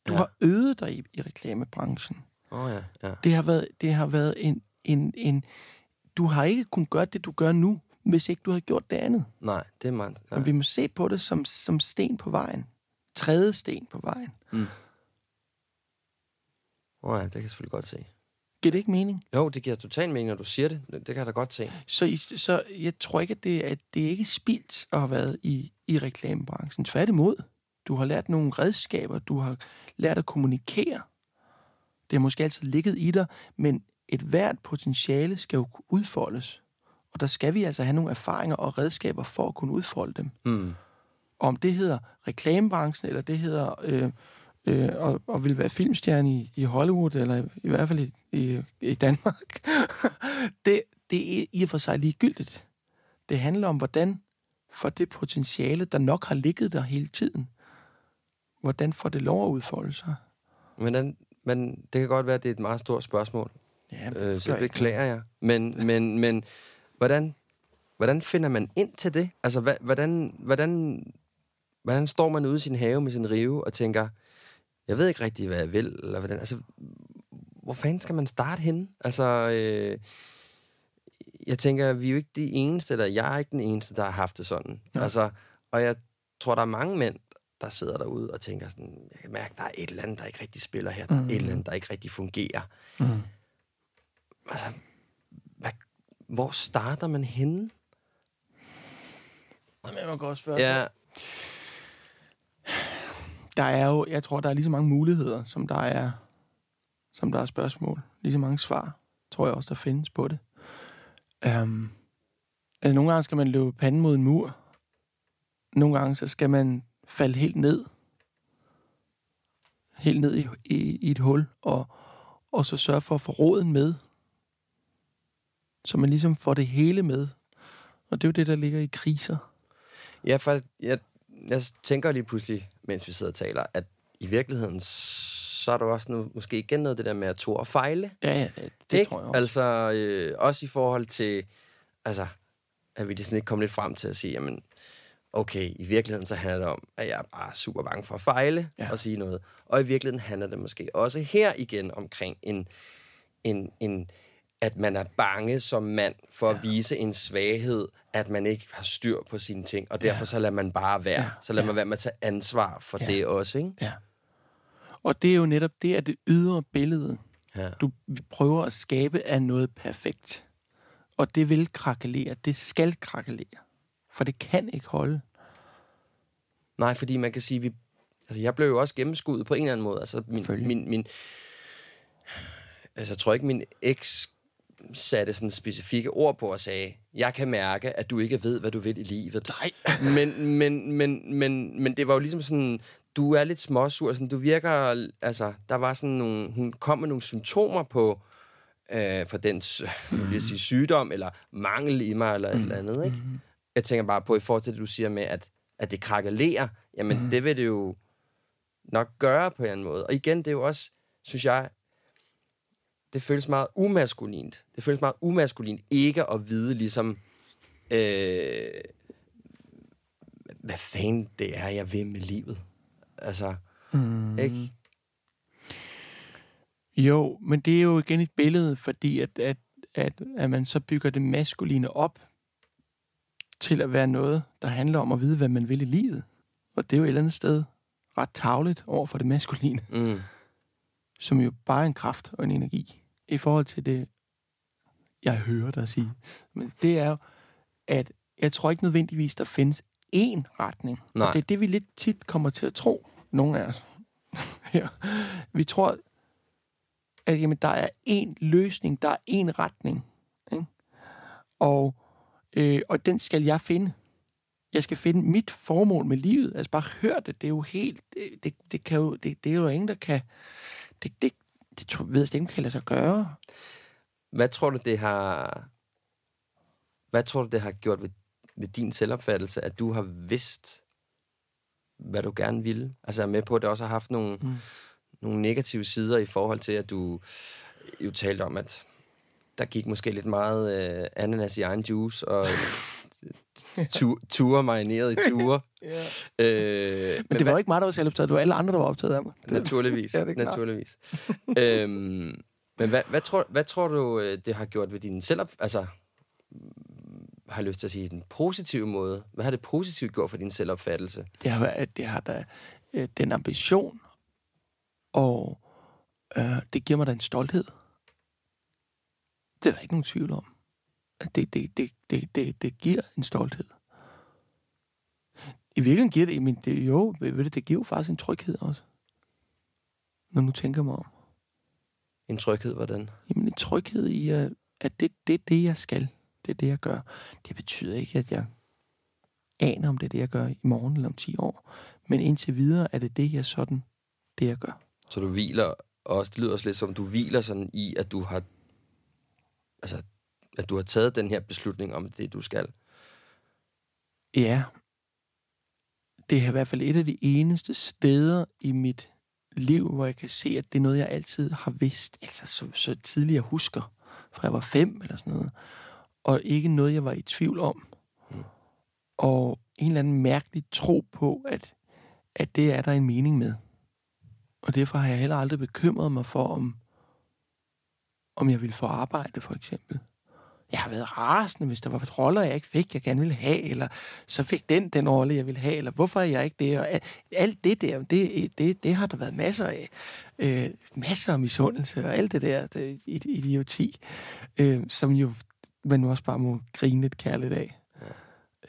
Du ja. har øvet dig i, i reklamebranchen. Oh, ja, ja. Det har været, det har været en, en, en... Du har ikke kun gøre det, du gør nu, hvis ikke du har gjort det andet. Nej, det er meget. Ja. Men vi må se på det som, som sten på vejen. Tredje sten på vejen. Mm. Oh ja, det kan jeg selvfølgelig godt se. Giver det ikke mening? Jo, det giver total mening, når du siger det. Det kan jeg da godt se. Så, så jeg tror ikke, at det, at det er ikke spildt at have været i, i reklamebranchen. Tværtimod. Du har lært nogle redskaber, du har lært at kommunikere. Det har måske altid ligget i dig, men et hvert potentiale skal jo udfoldes. Og der skal vi altså have nogle erfaringer og redskaber for at kunne udfolde dem. Mm. Om det hedder reklamebranchen, eller det hedder øh, øh, og, og vil være filmstjerne i, i Hollywood, eller i, i hvert fald i, i, i Danmark, (laughs) det, det er i og for sig ligegyldigt. Det handler om, hvordan for det potentiale, der nok har ligget der hele tiden, hvordan får det lov at udfolde sig? Men, men det kan godt være, at det er et meget stort spørgsmål. Ja, det øh, så beklager jeg. Men, men, men hvordan, hvordan finder man ind til det? Altså, hvordan, hvordan, hvordan står man ude i sin have med sin rive og tænker, jeg ved ikke rigtig, hvad jeg vil, eller hvordan, altså, hvor fanden skal man starte henne? Altså, øh, jeg tænker, vi er jo ikke de eneste, eller jeg er ikke den eneste, der har haft det sådan. Ja. Altså, og jeg tror, der er mange mænd, der sidder derude og tænker sådan, jeg kan mærke, der er et eller andet, der ikke rigtig spiller her, der mm. er et eller andet, der ikke rigtig fungerer. Mm. Altså, hvor starter man henne? Jamen, jeg må godt spørge. Ja der er jo, jeg tror, der er lige så mange muligheder, som der er, som der er spørgsmål. Lige så mange svar, tror jeg også, der findes på det. Um, altså, nogle gange skal man løbe panden mod en mur. Nogle gange så skal man falde helt ned. Helt ned i, i, i et hul, og, og så sørge for at få råden med. Så man ligesom får det hele med. Og det er jo det, der ligger i kriser. Ja, for jeg, jeg tænker lige pludselig, mens vi sidder og taler, at i virkeligheden, så er der også noget, måske igen noget det der med at tro og fejle. Ja, ja, det, det ikke? tror jeg også. Altså, øh, også i forhold til, altså, at vi sådan ikke kommet lidt frem til at sige, jamen, okay, i virkeligheden så handler det om, at jeg er bare super bange for at fejle ja. og sige noget. Og i virkeligheden handler det måske også her igen omkring en, en, en, at man er bange som mand for ja. at vise en svaghed, at man ikke har styr på sine ting, og derfor ja. så lader man bare være. Ja. Så lader ja. man være med at tage ansvar for ja. det også, ikke? Ja. Og det er jo netop det, at det ydre billede, ja. du prøver at skabe, er noget perfekt. Og det vil krakelere. Det skal krakelere. For det kan ikke holde. Nej, fordi man kan sige, vi, altså jeg blev jo også gennemskuddet på en eller anden måde. Altså min, min, min, altså jeg tror ikke, min eks satte sådan specifikke ord på og sagde, jeg kan mærke, at du ikke ved, hvad du vil i livet. Nej. men, men, men, men, men det var jo ligesom sådan, du er lidt småsur, sådan, du virker, altså, der var sådan nogle, hun kom med nogle symptomer på, øh, på den mm. vil sige, sygdom, eller mangel i mig, eller mm. et eller andet. Ikke? Mm. Jeg tænker bare på, i forhold til det, du siger med, at, at det krakelerer, jamen mm. det vil det jo nok gøre på en måde. Og igen, det er jo også, synes jeg, det føles meget umaskulint. Det føles meget umaskulint ikke at vide ligesom, øh, hvad fanden det er, jeg vil med livet. Altså, mm. ikke? Jo, men det er jo igen et billede, fordi at, at, at, at man så bygger det maskuline op til at være noget, der handler om at vide, hvad man vil i livet. Og det er jo et eller andet sted ret tavligt over for det maskuline, mm. som jo bare er en kraft og en energi i forhold til det, jeg hører dig sige. Men det er jo, at jeg tror ikke nødvendigvis, der findes én retning. Nej. Og det er det, vi lidt tit kommer til at tro, nogle af os. (laughs) ja. Vi tror, at jamen, der er én løsning, der er én retning. Ikke? Og, øh, og den skal jeg finde. Jeg skal finde mit formål med livet. Altså bare hør det. Det er jo helt... Det, det, kan jo, det, det er jo ingen, der kan... Det, det, det tror, ved jeg ikke, kan lade sig gøre. Hvad tror du, det har... Hvad tror du, det har gjort ved, ved din selvopfattelse, at du har vidst, hvad du gerne ville? Altså jeg er med på, at det også har haft nogle, mm. nogle negative sider i forhold til, at du jo talte om, at der gik måske lidt meget øh, ananas i egen juice, og (laughs) (laughs) tu, ture marineret i ture. (laughs) ja. øh, men, men det var jo ikke mig, der var selvoptaget. Det var alle andre, der var optaget af mig. (laughs) Naturligvis. ja, naturligvis. øhm, men hvad, hvad, tror, hvad tror du, øh, det har gjort ved din selvop... Altså, har lyst til at sige den positive måde. Hvad har det positivt gjort for din selvopfattelse? Det har været, det har da øh, den ambition, og øh, det giver mig da en stolthed. Det er der ikke nogen tvivl om det, det, det, det, det, det giver en stolthed. I virkeligheden giver det, men det, jo, ved det, det giver jo faktisk en tryghed også. Når nu tænker mig om. En tryghed, hvordan? Jamen en tryghed i, at det, det er det, jeg skal. Det er det, jeg gør. Det betyder ikke, at jeg aner, om det er det, jeg gør i morgen eller om 10 år. Men indtil videre er det det, jeg sådan, det jeg gør. Så du hviler også, det lyder også lidt som, du hviler sådan i, at du har altså, at du har taget den her beslutning om det, du skal? Ja. Det er i hvert fald et af de eneste steder i mit liv, hvor jeg kan se, at det er noget, jeg altid har vidst. Altså så, så tidligt jeg husker, fra jeg var fem eller sådan noget. Og ikke noget, jeg var i tvivl om. Mm. Og en eller anden mærkelig tro på, at, at det er der en mening med. Og derfor har jeg heller aldrig bekymret mig for, om, om jeg ville få arbejde, for eksempel jeg har været rasende, hvis der var roller, jeg ikke fik, jeg gerne ville have, eller så fik den den rolle, jeg ville have, eller hvorfor er jeg ikke det? Og alt det der, det, det, det har der været masser af. Øh, masser af misundelse og alt det der det, idioti, øh, som jo man også bare må grine lidt kærligt af.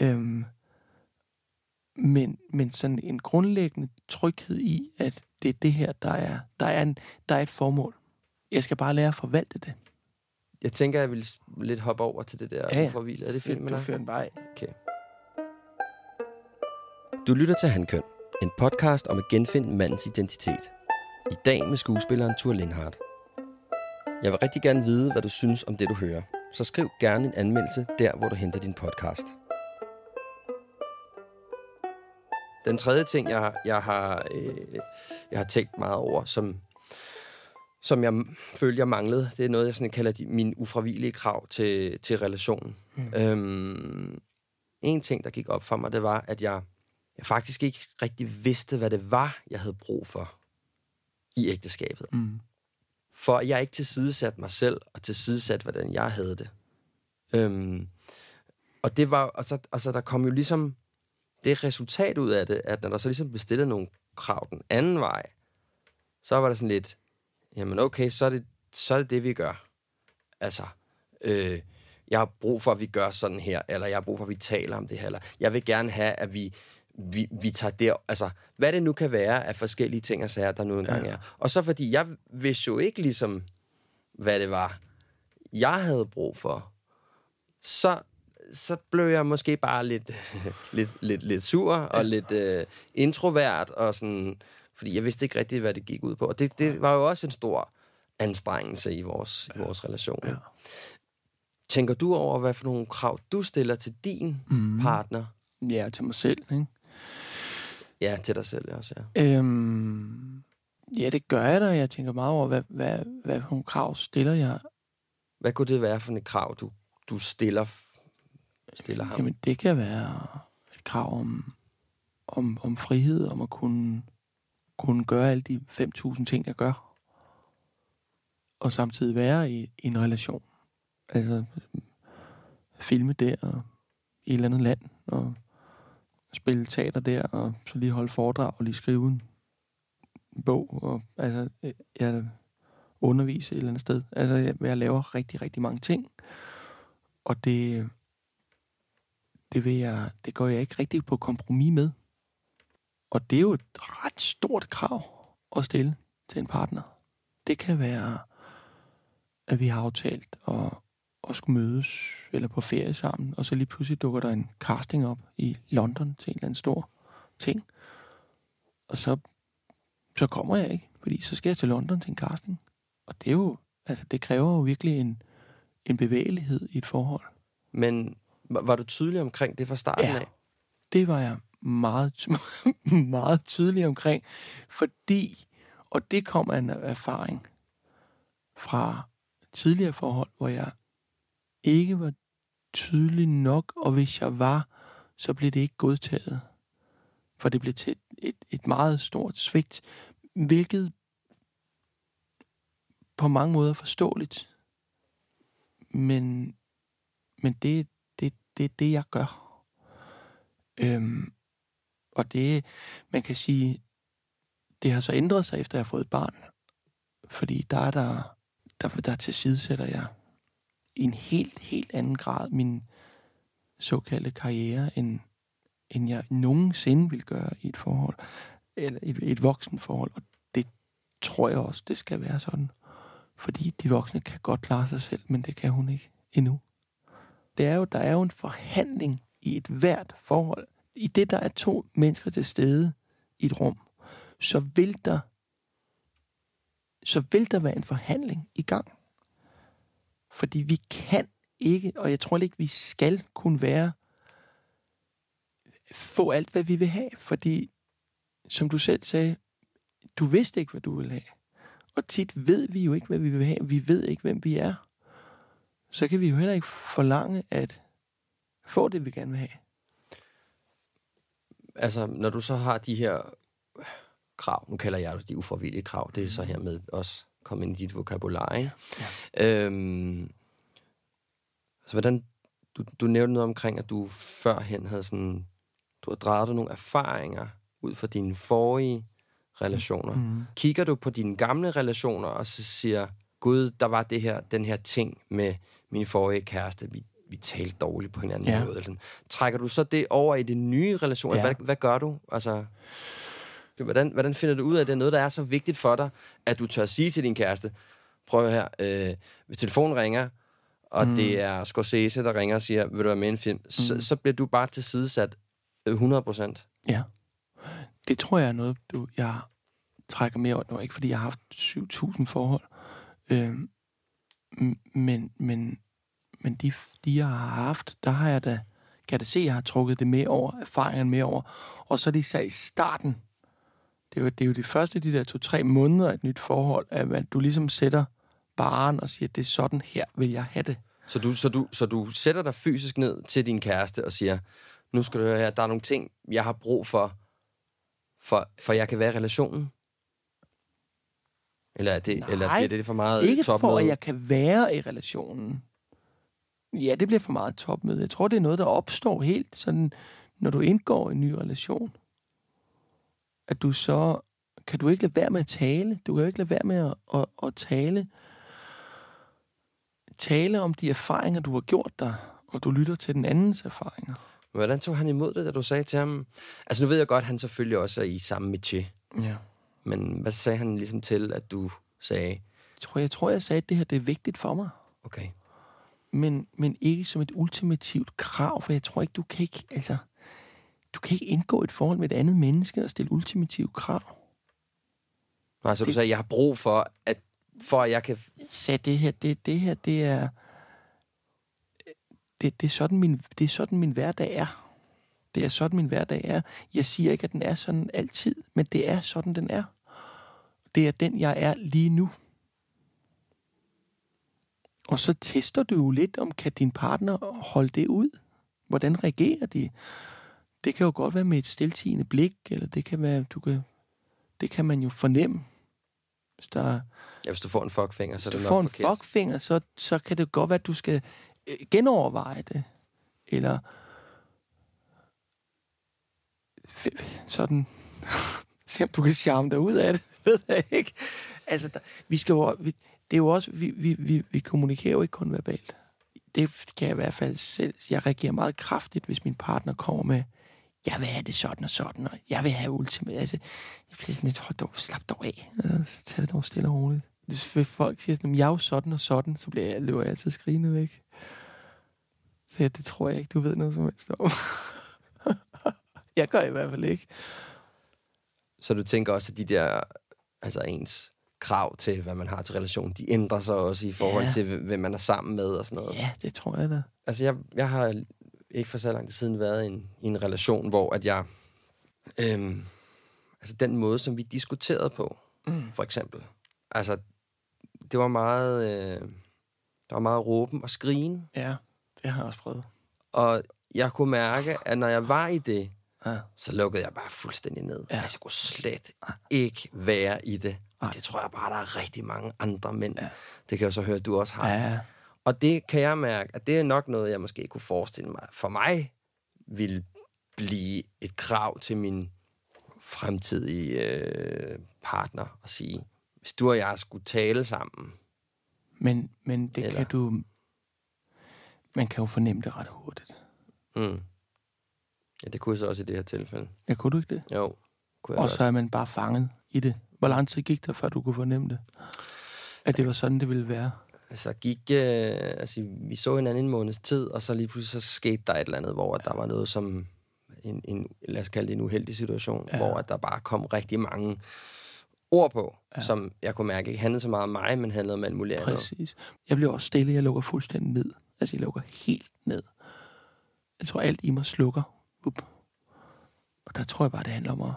Ja. Øhm, men, men sådan en grundlæggende tryghed i, at det er det her, der er, der er, en, der er et formål. Jeg skal bare lære at forvalte det. Jeg tænker, jeg vil lidt hoppe over til det der ja, ja. Er det dig? Du fører en vej. Okay. Du lytter til Handkøn, en podcast om at genfinde mandens identitet. I dag med skuespilleren Tur Lindhardt. Jeg vil rigtig gerne vide, hvad du synes om det, du hører. Så skriv gerne en anmeldelse der, hvor du henter din podcast. Den tredje ting, jeg, jeg, har, øh, jeg har tænkt meget over, som som jeg følte, jeg manglede. Det er noget, jeg sådan kalder de, mine ufravillige krav til, til relationen. Mm. Øhm, en ting, der gik op for mig, det var, at jeg, jeg faktisk ikke rigtig vidste, hvad det var, jeg havde brug for i ægteskabet. Mm. For jeg ikke tilsidesat mig selv, og tilsidesat, hvordan jeg havde det. Øhm, og det var, og så, og så der kom jo ligesom det resultat ud af det, at når der så ligesom bestillede nogle krav den anden vej, så var der sådan lidt, jamen okay, så er det så er det, det, vi gør. Altså, øh, jeg har brug for, at vi gør sådan her, eller jeg har brug for, at vi taler om det her, eller jeg vil gerne have, at vi, vi, vi tager der, altså, hvad det nu kan være af forskellige ting og sager, der nu engang ja. er. Og så fordi jeg vidste jo ikke ligesom, hvad det var, jeg havde brug for, så, så blev jeg måske bare lidt, (laughs) lidt, lidt, lidt sur og lidt øh, introvert og sådan fordi jeg vidste ikke rigtigt, hvad det gik ud på. Og det, det var jo også en stor anstrengelse i vores, ja. i vores relation. Ja. Tænker du over, hvad for nogle krav du stiller til din mm. partner? Ja, til mig selv, ikke? Ja, til dig selv også, ja. Øhm, ja, det gør jeg da. Jeg tænker meget over, hvad, hvad, hvad for nogle krav stiller jeg. Hvad kunne det være for et krav, du, du stiller, stiller ham? Jamen, det kan være et krav om, om, om frihed, om at kunne, kunne gøre alle de 5.000 ting, jeg gør. Og samtidig være i, i en relation. Altså, filme der, og i et eller andet land, og spille teater der, og så lige holde foredrag og lige skrive en bog. Og, altså, jeg undervise et eller andet sted. Altså, jeg, jeg laver rigtig, rigtig mange ting. Og det, det, vil jeg, det går jeg ikke rigtig på kompromis med. Og det er jo et ret stort krav at stille til en partner. Det kan være, at vi har aftalt at, at skulle mødes eller på ferie sammen, og så lige pludselig dukker der en casting op i London til en eller anden stor ting. Og så, så kommer jeg ikke, fordi så skal jeg til London til en casting. Og det er jo, altså det kræver jo virkelig en, en bevægelighed i et forhold. Men var du tydelig omkring det fra starten ja, af? det var jeg meget, (laughs) meget tydelig omkring, fordi, og det kom af en erfaring fra tidligere forhold, hvor jeg ikke var tydelig nok, og hvis jeg var, så blev det ikke godtaget. For det blev til et, et, et meget stort svigt, hvilket på mange måder er forståeligt. Men, men det, det, det er det, jeg gør. Øhm, og det, man kan sige, det har så ændret sig, efter jeg har fået et barn. Fordi der er der, der, der tilsidesætter jeg i en helt, helt anden grad min såkaldte karriere, end, end jeg nogensinde vil gøre i et forhold, eller et, et voksen forhold. Og det tror jeg også, det skal være sådan. Fordi de voksne kan godt klare sig selv, men det kan hun ikke endnu. Det er jo, der er jo en forhandling i et hvert forhold. I det, der er to mennesker til stede i et rum, så vil der, så vil der være en forhandling i gang. Fordi vi kan ikke, og jeg tror ikke, vi skal kunne være, få alt, hvad vi vil have. Fordi, som du selv sagde, du vidste ikke, hvad du ville have. Og tit ved vi jo ikke, hvad vi vil have. Vi ved ikke, hvem vi er. Så kan vi jo heller ikke forlange at få det, vi gerne vil have. Altså, når du så har de her krav, nu kalder jeg det de ufravillige krav, det er så her med også komme ind i dit vokabular. Ja. Øhm, så hvordan, du, du nævnte noget omkring, at du førhen havde sådan, du har drejet nogle erfaringer ud fra dine forrige relationer. Mm. Kigger du på dine gamle relationer, og så siger, gud, der var det her, den her ting med min forrige kæreste, vi, vi talte dårligt på hinanden. Ja. Måde, eller Trækker du så det over i det nye relation? Ja. Hvad, hvad gør du? Altså, hvordan, hvordan finder du ud af, at det er noget, der er så vigtigt for dig, at du tør sige til din kæreste, prøv her, øh, hvis telefonen ringer, og mm. det er Scorsese, der ringer og siger, vil du være med i en film, mm. så, så bliver du bare tilsidesat 100 procent. Ja. Det tror jeg er noget, du, jeg trækker mere over. Ikke fordi jeg har haft 7.000 forhold. Øh, men, men, men de, de, jeg har haft, der har jeg da, kan da se, at jeg har trukket det med over, erfaringen med over. Og så er det så i starten, det er jo, det er jo de første de der to-tre måneder af et nyt forhold, at du ligesom sætter baren og siger, det er sådan her vil jeg have det. Så du, så, du, så du sætter dig fysisk ned til din kæreste og siger, nu skal du høre her, der er nogle ting, jeg har brug for, for, for jeg kan være i relationen? Eller, er det, Nej, eller bliver det for meget ikke topmøde? for, at jeg kan være i relationen. Ja, det bliver for meget topmøde. Jeg tror, det er noget, der opstår helt sådan, når du indgår i en ny relation. At du så kan du ikke lade være med at tale. Du kan jo ikke lade være med at, at, at tale tale om de erfaringer, du har gjort dig, og du lytter til den andens erfaringer. Hvordan tog han imod det, da du sagde til ham? Altså nu ved jeg godt, at han selvfølgelig også er i samme métier. Ja. Men hvad sagde han ligesom til, at du sagde? Jeg tror, jeg, tror, jeg sagde, at det her det er vigtigt for mig. Okay. Men, men ikke som et ultimativt krav, for jeg tror ikke, du kan ikke, altså, du kan ikke indgå et forhold med et andet menneske og stille ultimative krav. Nej, så det, du sagde, jeg har brug for, at For at jeg kan... sagde, det her, det, det her, det er, det, det, er sådan min, det er sådan min hverdag er. Det er sådan min hverdag er. Jeg siger ikke, at den er sådan altid, men det er sådan, den er. Det er den, jeg er lige nu. Og så tester du jo lidt, om kan din partner holde det ud? Hvordan reagerer de? Det kan jo godt være med et stiltigende blik, eller det kan være, du kan, det kan man jo fornemme. Hvis der, Ja, hvis du får en fuckfinger, så er hvis det du nok får en fuckfinger, så, så kan det godt være, at du skal øh, genoverveje det. Eller sådan, (laughs) se om du kan charme dig ud af det, (laughs) ved jeg ikke. Altså, der, vi skal jo, vi, det er jo også, vi, vi, vi, vi kommunikerer jo ikke kun verbalt. Det kan jeg i hvert fald selv. Jeg reagerer meget kraftigt, hvis min partner kommer med, jeg vil have det sådan og sådan, og jeg vil have ultimat. Altså, jeg bliver sådan lidt, hold dog, slap dog af. Altså, tag det dog stille og roligt. Hvis folk siger, at jeg er jo sådan og sådan, så bliver jeg, løber jeg altid skrigende væk. Så ja, det tror jeg ikke, du ved noget som helst om. (laughs) jeg gør i hvert fald ikke. Så du tænker også, at de der, altså ens krav til, hvad man har til relation, de ændrer sig også i forhold Ja. til, hvem man er sammen med og sådan noget. Ja, det tror jeg da. Altså, jeg, jeg har ikke for så lang tid siden været i en, i en relation, hvor at jeg... Øhm, altså, den måde, som vi diskuterede på, mm. for eksempel. Altså, det var meget... Øh, der var meget råben og skrigen. Ja, det har jeg også prøvet. Og jeg kunne mærke, at når jeg var i det, Ja. så lukkede jeg bare fuldstændig ned. Ja. Altså, jeg kunne slet ikke være i det. Og Nej. det tror jeg bare, der er rigtig mange andre mænd. Ja. Det kan jeg så høre, at du også har. Ja, Og det kan jeg mærke, at det er nok noget, jeg måske kunne forestille mig. For mig vil blive et krav til min fremtidige øh, partner at sige, hvis du og jeg skulle tale sammen, men, men det Eller- kan du... Man kan jo fornemme det ret hurtigt. mm. ja, det kunne jeg så også i det her tilfælde. Ja, kunne du ikke det? Jo, kunne jeg Og godt. så er man bare fanget i det. Hvor lang tid gik der, før du kunne fornemme det? At det var sådan, det ville være? Altså, gik, øh, altså, vi så hinanden en måneds tid, og så lige pludselig så skete der et eller andet, hvor at der var noget som, en, en, lad os kalde det en uheldig situation, Ja. hvor at der bare kom rigtig mange ord på, ja. som jeg kunne mærke ikke handlede så meget om mig, men handlede om alt muligt andet. Præcis. Jeg bliver også stille. Jeg lukker fuldstændig ned. Altså, jeg lukker helt ned. Jeg tror, alt i mig slukker. Up. Og der tror jeg bare, det handler om at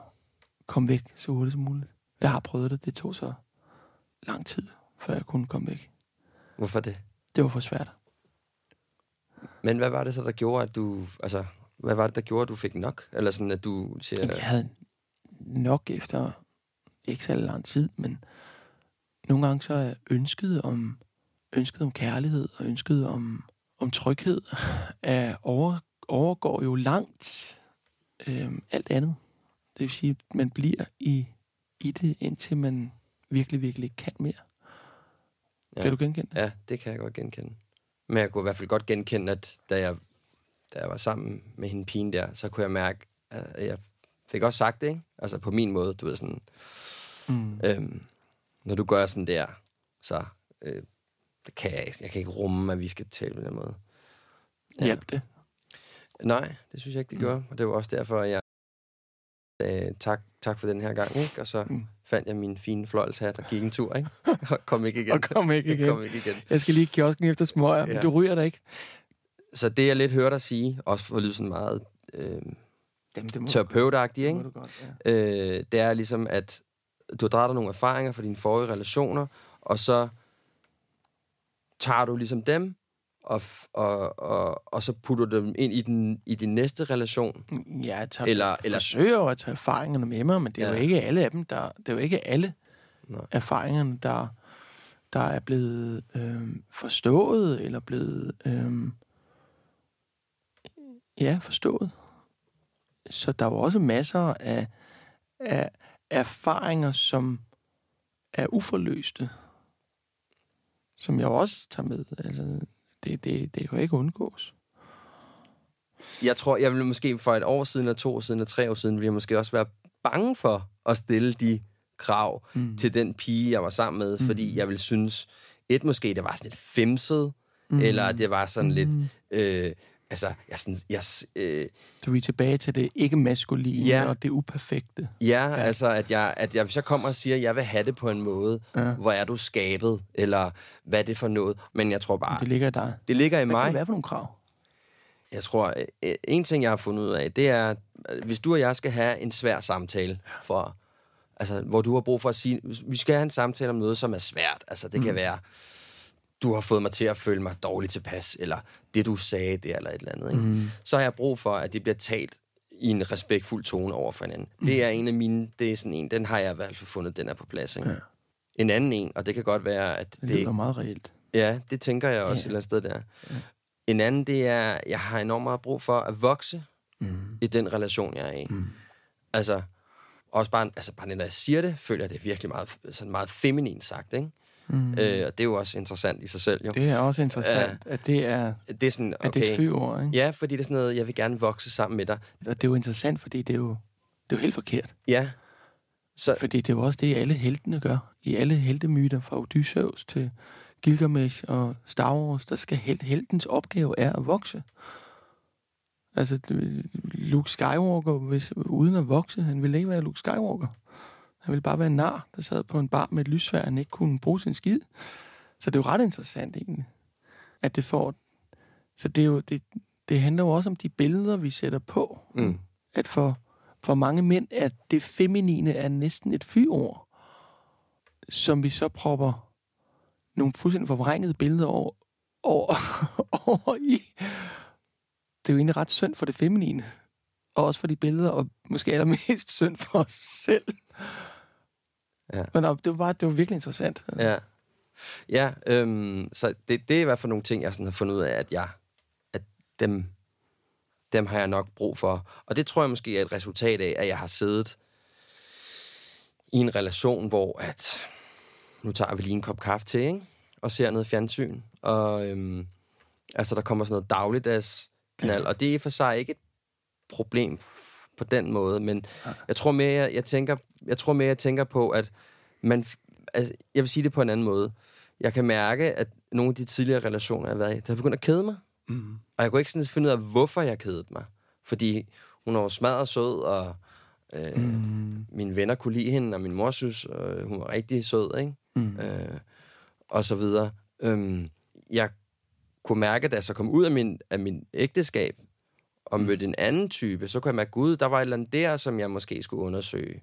komme væk så hurtigt som muligt. Jeg har prøvet det. Det tog så lang tid, før jeg kunne komme væk. Hvorfor det? Det var for svært. Men hvad var det så, der gjorde, at du... Altså, hvad var det, der gjorde, at du fik nok? Eller sådan, at du siger... Jamen, jeg havde nok efter ikke så lang tid, men nogle gange så er ønsket om, ønsket om kærlighed og ønsket om, om tryghed (laughs) er over, overgår jo langt øhm, alt andet. Det vil sige, at man bliver i, i det, indtil man virkelig, virkelig kan mere. Ja. Kan du genkende det? Ja, det kan jeg godt genkende. Men jeg kunne i hvert fald godt genkende, at da jeg, da jeg var sammen med hende pigen der, så kunne jeg mærke, at jeg fik også sagt det, ikke? Altså på min måde, du ved sådan, Mm. øhm, når du gør sådan der, så øh, kan jeg, ikke- jeg kan ikke rumme, at vi skal tale på den måde. Ja. Hjælp det. Nej, det synes jeg ikke, det gjorde. Og det var også derfor, at jeg sagde tak, tak for den her gang, ikke? Og så Mm. fandt jeg min fine fløjlshat og gik en tur, ikke? (laughs) Og kom ikke igen. Og kom ikke igen. kom ikke igen. Jeg skal lige i kiosken efter smøger, men Ja. du ryger da ikke. Så det, jeg lidt hørte dig sige, også for at lyde sådan meget øh, Jamen, det må terapeutagtigt, ikke? godt, ja. Øh, det er ligesom, at du har draget nogle erfaringer fra dine forrige relationer, og så tager du ligesom dem, og, og, og, og så putter dem ind i, den, i din næste relation. Ja, jeg tager, Eller- eller, forsøger jo at tage erfaringerne med mig, men det er. Ja. jo ikke alle af dem, der, det er jo ikke alle Nej. erfaringerne, der, der er blevet øh, forstået, eller blevet, øh, ja, forstået. Så der er jo også masser af, af erfaringer, som er uforløste, som jeg også tager med. Altså, det, det, det kan jo ikke undgås. Jeg tror, jeg ville måske for et år siden, eller to år siden, eller tre år siden, ville jeg måske også være bange for at stille de krav mm. til den pige, jeg var sammen med, mm. fordi jeg ville synes, et måske, det var sådan lidt femset, mm. eller det var sådan mm. lidt, øh, altså, jeg, sådan, jeg, øh, Så vi er tilbage til det ikke maskuline Ja. og det uperfekte. ja, ja, altså, at jeg, at jeg, hvis jeg kommer og siger, at jeg vil have det på en måde, Ja. hvor er du skabet, eller hvad er det for noget, men jeg tror bare, Det ligger i dig. det ligger i Hvad kan mig. det være for nogle krav? Jeg tror, øh, en ting, jeg har fundet ud af, det er, at hvis du og jeg skal have en svær samtale, for, altså, hvor du har brug for at sige, vi skal have en samtale om noget, som er svært. Altså, det mm. kan være, du har fået mig til at føle mig dårligt tilpas, eller det, du sagde der, eller et eller andet. Ikke? Mm. Så har jeg brug for, at det bliver talt i en respektfuld tone over for hinanden. Mm. Det er en af mine, det er sådan en, den har jeg i hvert fald fundet, den er på plads. Ikke? Ja. En anden en, og det kan godt være, at Det, det, lyder meget reelt. Ja, det tænker jeg også Ja. et eller andet sted der. Ja. En anden, det er, jeg har enormt meget brug for at vokse Mm. i den relation, jeg er i. Mm. Altså, også bare, altså bare når jeg siger det, føler jeg det er virkelig meget, sådan meget feminin sagt, ikke? Mm. Øh, og det er jo også interessant i sig selv, jo. Det, er også interessant, at det er, det er sådan, at det er okay. et fyord, ikke? Ja, fordi det er sådan noget, jeg vil gerne vokse sammen med dig. Og det er jo interessant, fordi det er jo, det er jo helt forkert. Ja. Så, Fordi det er jo også det, alle heltene gør. I alle heltemyter, fra Odysseus til Gilgamesh og Star Wars, der skal hel- heltens opgave er at vokse. Altså, Luke Skywalker, hvis, uden at vokse, han ville ikke være Luke Skywalker. Han ville bare være en nar, der sad på en bar med et lysvær, han ikke kunne bruge sin skid. Så det er jo ret interessant egentlig, at det får... Så det, er jo, det, det handler jo også om de billeder, vi sætter på. mm, At for, for mange mænd er det feminine er næsten et fyord, som vi så propper nogle fuldstændig forvrængede billeder over, over, (laughs) over i. Det er jo egentlig ret synd for det feminine. Og også for de billeder, og måske allermest synd for os selv. Ja. Men det var bare, det var virkelig interessant. ja. Ja, øhm, så det, det er i hvert fald nogle ting, jeg sådan har fundet ud af, at jeg, at dem, dem har jeg nok brug for. Og det tror jeg måske er et resultat af, at jeg har siddet i en relation, hvor at, nu tager vi lige en kop kaffe til, ikke? og ser noget fjernsyn, og øhm, altså, der kommer sådan noget dagligdags knald, og det er for sig ikke et problem på den måde, men jeg tror mere, jeg, jeg tænker, jeg tror mere, jeg tænker på, at man, altså, jeg vil sige det på en anden måde. Jeg kan mærke, at nogle af de tidligere relationer, jeg har været i, det har begyndt at kede mig. Mm. Og jeg kunne ikke sådan finde ud af, hvorfor jeg kedede mig. Fordi hun var smadret sød, og øh, Mm. mine venner kunne lide hende, og min mor synes, øh, hun var rigtig sød, ikke? Mm. Øh, og så videre. Øhm, jeg kunne mærke, da jeg så kom ud af min, af min ægteskab, og mødte en anden type, så kunne jeg mærke, gud, der var et eller andet der, som jeg måske skulle undersøge.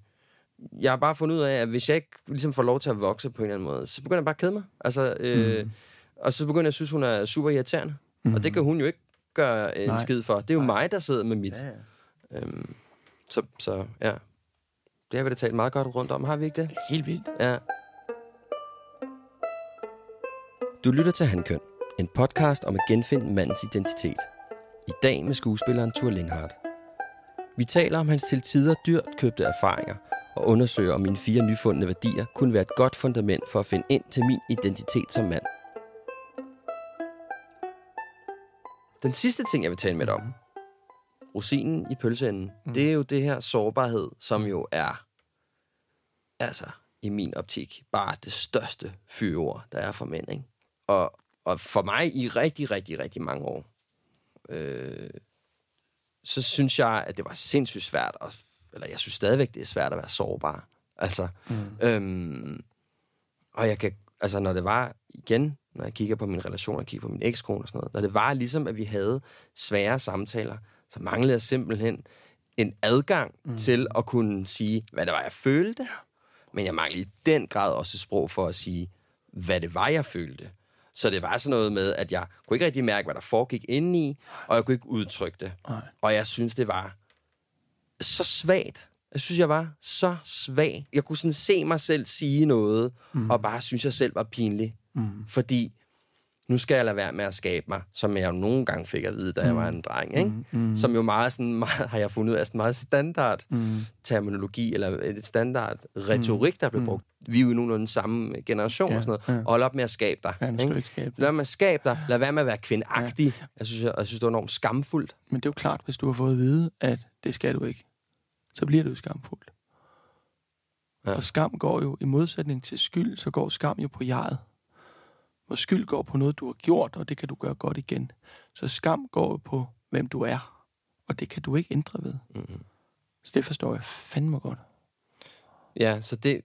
Jeg har bare fundet ud af, at hvis jeg ikke ligesom får lov til at vokse på en eller anden måde, så begynder jeg bare at kede mig. Altså, øh, mm. Og så begynder jeg at synes, hun er super irriterende. Mm. Og det kan hun jo ikke gøre en Nej. skid for. Det er jo Nej. mig, der sidder med mit. Ja, ja. Øhm, så, så ja, det har vi da talt meget godt rundt om, har vi ikke det? Helt vildt. Ja. Du lytter til Handkøn, en podcast om at genfinde mandens identitet. I dag med skuespilleren Thor Lindhardt. Vi taler om hans til tider dyrt købte erfaringer og undersøger, om mine fire nyfundne værdier kunne være et godt fundament for at finde ind til min identitet som mand. Den sidste ting, jeg vil tale med dig om, rosinen i pølseenden, mm. det er jo det her sårbarhed, som jo er, altså i min optik, bare det største fyreord, der er for mænd. Ikke? Og, og for mig i rigtig, rigtig, rigtig mange år, øh, så synes jeg, at det var sindssygt svært, at, eller jeg synes stadigvæk, det er svært at være sårbar. Altså, mm. øhm, og jeg kan, altså når det var igen, når jeg kigger på min relation, og kigger på min ekskone og sådan noget, når det var ligesom, at vi havde svære samtaler, så manglede jeg simpelthen en adgang mm. til at kunne sige, hvad det var, jeg følte. Men jeg manglede i den grad også et sprog for at sige, hvad det var, jeg følte. Så det var sådan noget med, at jeg kunne ikke rigtig mærke, hvad der foregik indeni, og jeg kunne ikke udtrykke det. Nej. Og jeg synes, det var så svagt. Jeg synes, jeg var så svag. Jeg kunne sådan se mig selv sige noget, mm. og bare synes, jeg selv var pinlig. Mm. Fordi nu skal jeg lade være med at skabe mig, som jeg jo nogle gange fik at vide, da jeg var en dreng. Ikke? Mm. Mm. Som jo meget, sådan, (laughs) meget, har jeg fundet ud af, sådan meget standard Mm. terminologi, eller et standard retorik, der blev brugt. Vi er jo nogenlunde den samme generation Ja, og sådan noget. ja. Og hold op med at skabe dig. Ja, ikke? du ikke skabe. Lad med at skabe dig. Lad være med at være kvindagtig. Jeg, synes, jeg, jeg synes, det var enormt skamfuldt. Men det er jo klart, hvis du har fået at vide, at det skal du ikke, så bliver det jo skamfuldt. Ja. Ja. Og skam går jo, i modsætning til skyld, så går skam jo på jeget. hvor skyld går på noget, du har gjort, og det kan du gøre godt igen. Så skam går jo på, hvem du er, og det kan du ikke ændre ved. Mm-hmm. Så det forstår jeg fandme godt. Ja, så det,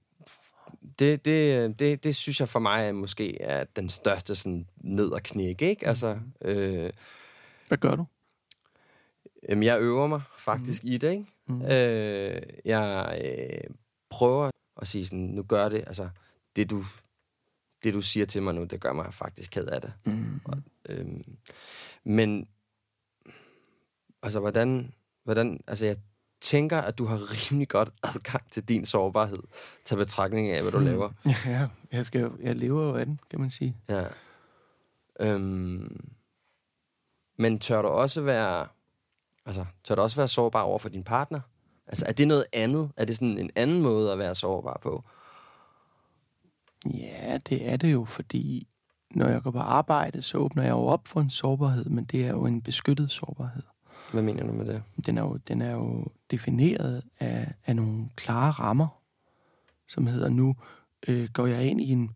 det, det, det, det synes jeg for mig er måske er den største sådan ned og knæk, ikke? Altså, øh, Hvad gør du? Jamen, jeg øver mig faktisk mm. i det, ikke? Mm. Øh, jeg øh, prøver at sige sådan, nu gør det, altså, det du, det du siger til mig nu, det gør mig faktisk ked af det. Mm. Og, øhm, men, altså, hvordan, hvordan, altså, jeg tænker, at du har rimelig godt adgang til din sårbarhed, til betragtning af, hvad du Mm. laver. (laughs) Ja, jeg, skal, jeg lever jo af den, kan man sige. Ja. Øhm, men tør du også være, altså, tør du også være sårbar over for din partner? Altså, er det noget andet? Er det sådan en anden måde at være sårbar på? Ja, det er det jo, fordi når jeg går på arbejde, så åbner jeg jo op for en sårbarhed, men det er jo en beskyttet sårbarhed. Hvad mener du med det? Den er jo, den er jo defineret af, af nogle klare rammer, som hedder nu, øh, går jeg ind i en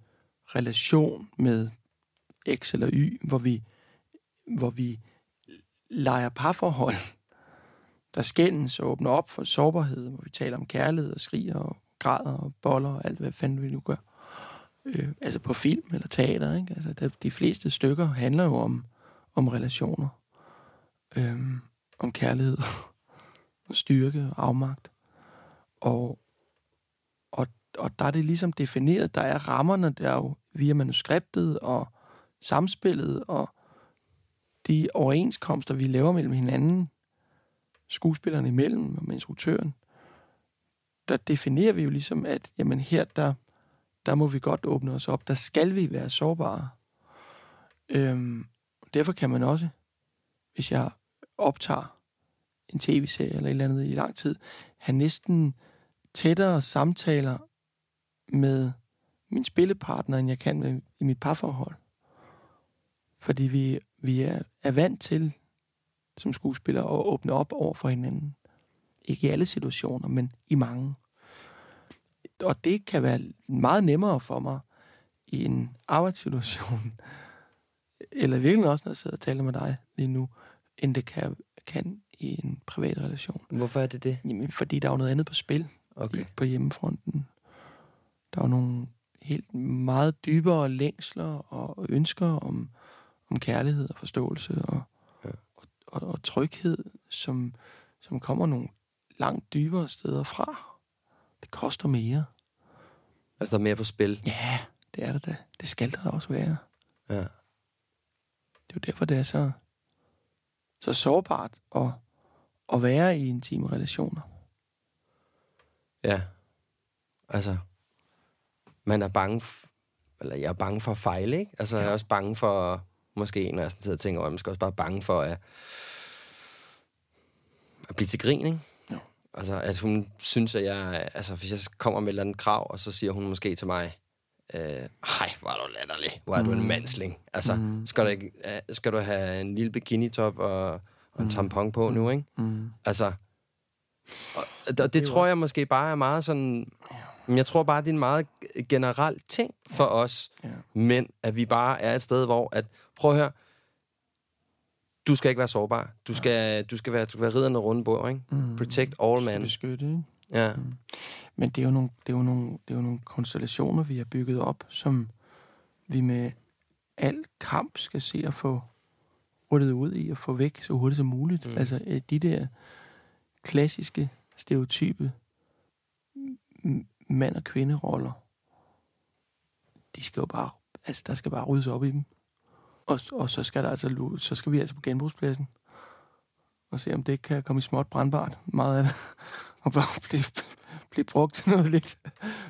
relation med X eller Y, hvor vi, hvor vi leger parforhold, der skændes og åbner op for sårbarhed, hvor vi taler om kærlighed og skriger og græder og boller og alt, hvad fanden vi nu gør. Øh, altså på film eller teater, ikke? Altså, der, de fleste stykker handler jo om, om relationer. Øhm, om kærlighed (laughs) og styrke og afmagt. Og, og, og der er det ligesom defineret, der er rammerne der er jo via manuskriptet og samspillet og de overenskomster, vi laver mellem hinanden, skuespillerne imellem og med instruktøren, der definerer vi jo ligesom, at jamen her, der, der må vi godt åbne os op. Der skal vi være sårbare. Øhm, derfor kan man også, hvis jeg optager en tv-serie eller et eller andet i lang tid, have næsten tættere samtaler med min spillepartner, end jeg kan med, i mit parforhold. Fordi vi, vi er, er vant til, som skuespillere, at åbne op over for hinanden. Ikke i alle situationer, men i mange. Og det kan være meget nemmere for mig i en arbejdssituation, eller virkelig også, når jeg sidder og taler med dig lige nu, end det kan, kan i en privat relation. Hvorfor er det det? Jamen, fordi der er jo noget andet på spil Okay. i, på hjemmefronten. Der er jo nogle helt meget dybere længsler og ønsker om, om kærlighed og forståelse og, Ja. ja. og, og, og tryghed, som, som kommer nogle langt dybere steder fra. Det koster mere. Altså, der er mere på spil. Ja, det er det da. Det skal der da også være. Ja. Det er jo derfor, det er så, så sårbart at, at være i intime relationer. Ja. Altså, man er bange, eller jeg er bange for at fejle, ikke? Altså, ja. jeg er også bange for, måske når jeg sådan sidder og tænker over, man skal også bare bange for at, at blive til grin, ikke? Jo. Altså, at hun synes, at jeg, altså, hvis jeg kommer med et eller andet krav, og så siger hun måske til mig, øh, hej, hvor er du latterlig, hvor er du en mandsling. Altså, mm. skal, du ikke, øh, skal du have en lille bikini-top og, og en tampon på nu, ikke? Mm. Altså, og, og det, det tror jeg måske bare er meget sådan... Men jeg tror bare, det er en meget generel ting for os Ja. men at vi bare er et sted, hvor at... Prøv at høre. Du skal ikke være sårbar. Du skal, du skal være, du skal være ridderne runde bord, ikke? Mm. Protect all man. Beskytte, ikke? Ja. Men det er, jo nogle, det, er jo nogle, det er jo nogle konstellationer, vi har bygget op, som vi med al kamp skal se at få ryddet ud i og få væk så hurtigt som muligt. Mm. Mm. Altså øh, de der klassiske, stereotype mand- og kvinderoller, de skal jo bare, altså der skal bare ryddes op i dem. Og, og så skal der altså, så skal vi altså på genbrugspladsen og se, om det kan komme i småt brandbart. Meget af det. Og bare (laughs) blive, blive brugt til noget lidt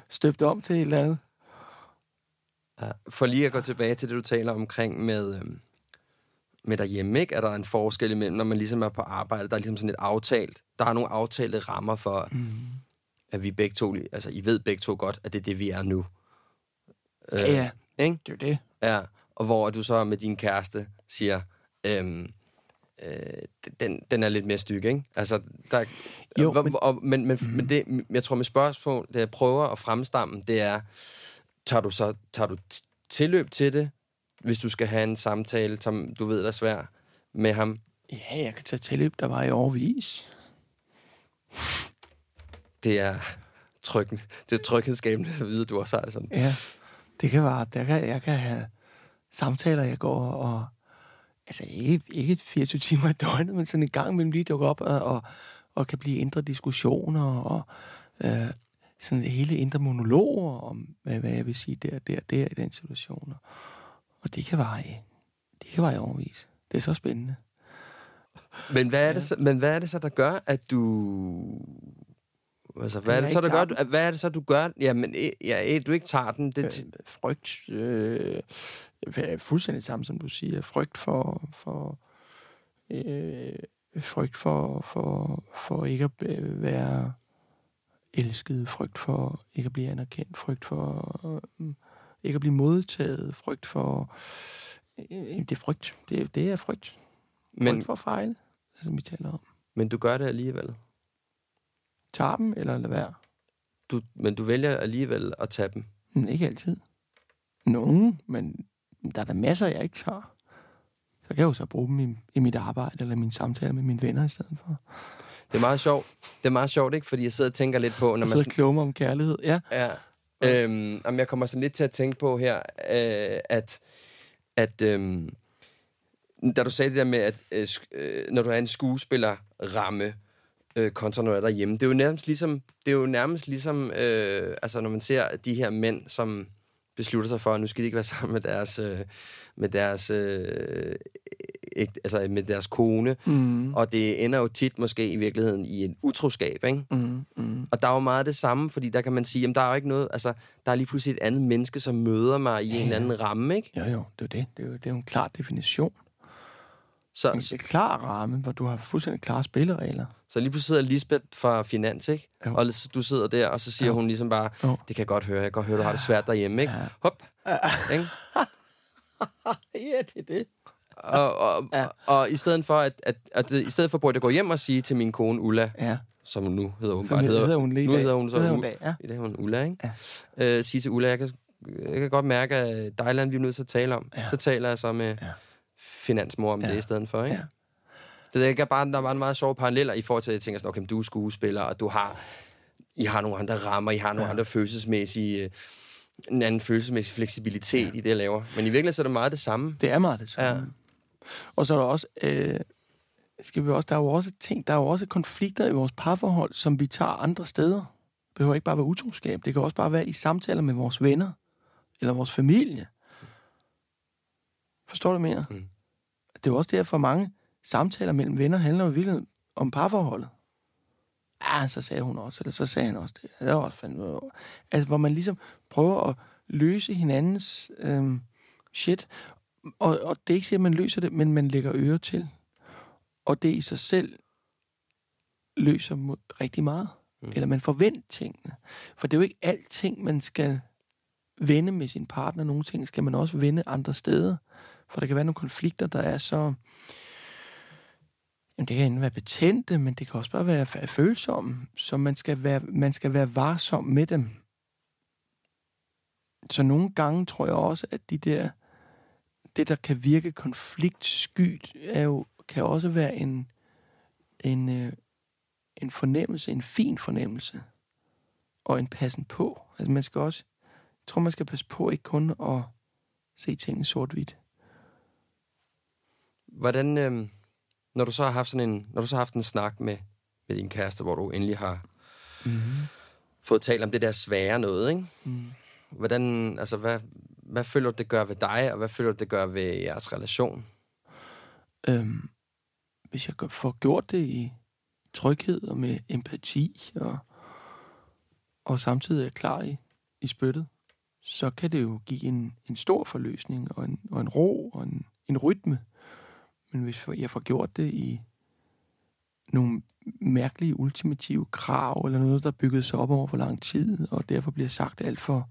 støbt om til et eller andet. ja. For lige at gå tilbage til det, du taler omkring med, øhm, med derhjemme, ikke? Er der en forskel imellem, når man ligesom er på arbejde? Der er ligesom sådan et aftalt... Der er nogle aftalte rammer for, Mm. at vi begge to... Altså, I ved begge to godt, at det er det, vi er nu. Øh, Ja, ja, Ikke? det er det. Ja, og hvor du så med din kæreste siger, øhm, øh, den, den er lidt mere styg, ikke? Altså, der, Jo, hvor, men- og, men, men, mm. men det, jeg tror, mit spørgsmål, det jeg prøver at fremstamme, det er, tager du så tager du tilløb til det, hvis du skal have en samtale, som du ved er svær med ham? Ja, jeg kan tage tilløb, der var i overvis. Det er trykken. Det er tryghedsskabende at vide, at du også har det sådan. Ja, det kan være, der kan, jeg kan have samtaler, jeg går og, altså ikke, ikke 24 timer i døgnet, men sådan en gang imellem lige dukker op og, og, og kan blive indre diskussioner og øh, sådan hele indre monologer om, hvad, hvad jeg vil sige der, der, der i den situation. Og det kan vare i, det kan vare overvis. Det er så spændende. Men hvad, er det så, men hvad er det så, der gør, at du... Altså, hvad er det så, der gør, at, hvad er det så, du gør? Jamen, ja, du ikke tager den. Det øh, frygt. Øh, fuldstændig samme, som du siger. Frygt for... for øh, frygt for, for, for ikke at være elsket, frygt for ikke at blive anerkendt, frygt for øh, ikke at blive modtaget, frygt for... Øh, det er frygt. Det, det er frygt. Men, frygt for fejl, som vi taler om. Men du gør det alligevel? Tager dem, eller lade være? Du, men du vælger alligevel at tage dem? Men ikke altid. Nogen, men der er der masser, jeg ikke tager. Så kan jeg jo så bruge dem i, i mit arbejde, eller min samtale med mine venner i stedet for. Det er meget sjovt. Det er meget sjovt, ikke? Fordi jeg sidder og tænker lidt på... Når man sidder kloger om kærlighed, ja. Ja. Øhm, jamen, jeg kommer sådan lidt til at tænke på her, øh, at, at øhm, da du sagde det der med, at øh, øh når du er en skuespiller ramme, øh, kontra når du er derhjemme, det er jo nærmest ligesom, det er jo nærmest ligesom øh, altså når man ser de her mænd, som beslutter sig for, at nu skal de ikke være (laughs) sammen med deres, øh, med deres øh, ikke, altså med deres kone, mm. og det ender jo tit måske i virkeligheden i en utroskab, ikke? Mm. Mm. Og der er jo meget det samme, fordi der kan man sige, jamen der er jo ikke noget, altså der er lige pludselig et andet menneske, som møder mig i ja, en eller anden ramme, ikke? Jo, jo, det er det. Det er jo, det er jo en klar definition. Så, en, en klar ramme, hvor du har fuldstændig klare spilleregler. Så lige pludselig sidder Lisbeth fra Finans, ikke? Jo. Og du sidder der, og så siger jo. hun ligesom bare, jo. det kan jeg godt høre, jeg kan godt høre, du har det svært derhjemme, ikke? Ja. Hop, ja. (laughs) ikke? ja, det er det og, og, ja. og, og i stedet for at, at, at, at i stedet for at gå hjem og sige til min kone Ulla, ja. som nu hedder hun bare, hedder, hedder hun lige nu hedder hun så hedder hun dag, ja. i dag hun Ulla, ikke? Ja. Øh, sige til Ulla, jeg kan, jeg kan godt mærke, at Dejland, vi er nødt til at tale om. Ja. Så taler jeg så med ja. finansmor om ja. det i stedet for, ikke? Ja. Det er bare, der var en meget sjov paralleller i forhold til, at jeg tænker sådan, okay, du er skuespiller, og du har, I har nogle andre rammer, I har nogle ja. andre følelsesmæssige en anden følelsesmæssig fleksibilitet ja. i det, jeg laver. Men i virkeligheden så er det meget det samme. Det er meget det samme. Ja. Og så er der også, øh, skal vi også, der er jo også ting, der er jo også konflikter i vores parforhold, som vi tager andre steder. Det behøver ikke bare være utroskab. Det kan også bare være i samtaler med vores venner, eller vores familie. Forstår du mere? Mm. Det er jo også derfor, mange samtaler mellem venner handler jo virkelig om parforholdet. Ja, så sagde hun også, eller så sagde han også det. Det var også fandme... Altså, hvor man ligesom prøver at løse hinandens øhm, shit. Og, og det er ikke sikkert, at man løser det, men man lægger øre til. Og det i sig selv løser rigtig meget. Mm. Eller man forventer tingene. For det er jo ikke alting, man skal vende med sin partner. Nogle ting skal man også vende andre steder. For der kan være nogle konflikter, der er så... Jamen, det kan enten være betændte, men det kan også bare være følsomme. Så man skal være, man skal være varsom med dem. Så nogle gange tror jeg også, at de der det, der kan virke konfliktskyt, er jo, kan også være en, en, øh, en fornemmelse, en fin fornemmelse, og en passen på. Altså man skal også, jeg tror, man skal passe på ikke kun at se tingene sort-hvidt. Hvordan, øh, når du så har haft sådan en, når du så har haft en snak med, med din kæreste, hvor du endelig har mm-hmm. fået talt om det der svære noget, ikke? Mm. Hvordan, altså, hvad, hvad føler du, det gør ved dig, og hvad føler du, det gør ved jeres relation? Øhm, hvis jeg får gjort det i tryghed og med empati, og, og samtidig er klar i, i spyttet, så kan det jo give en, en stor forløsning, og en, og en ro, og en, en rytme. Men hvis jeg får gjort det i nogle mærkelige ultimative krav, eller noget, der er bygget sig op over for lang tid, og derfor bliver sagt alt for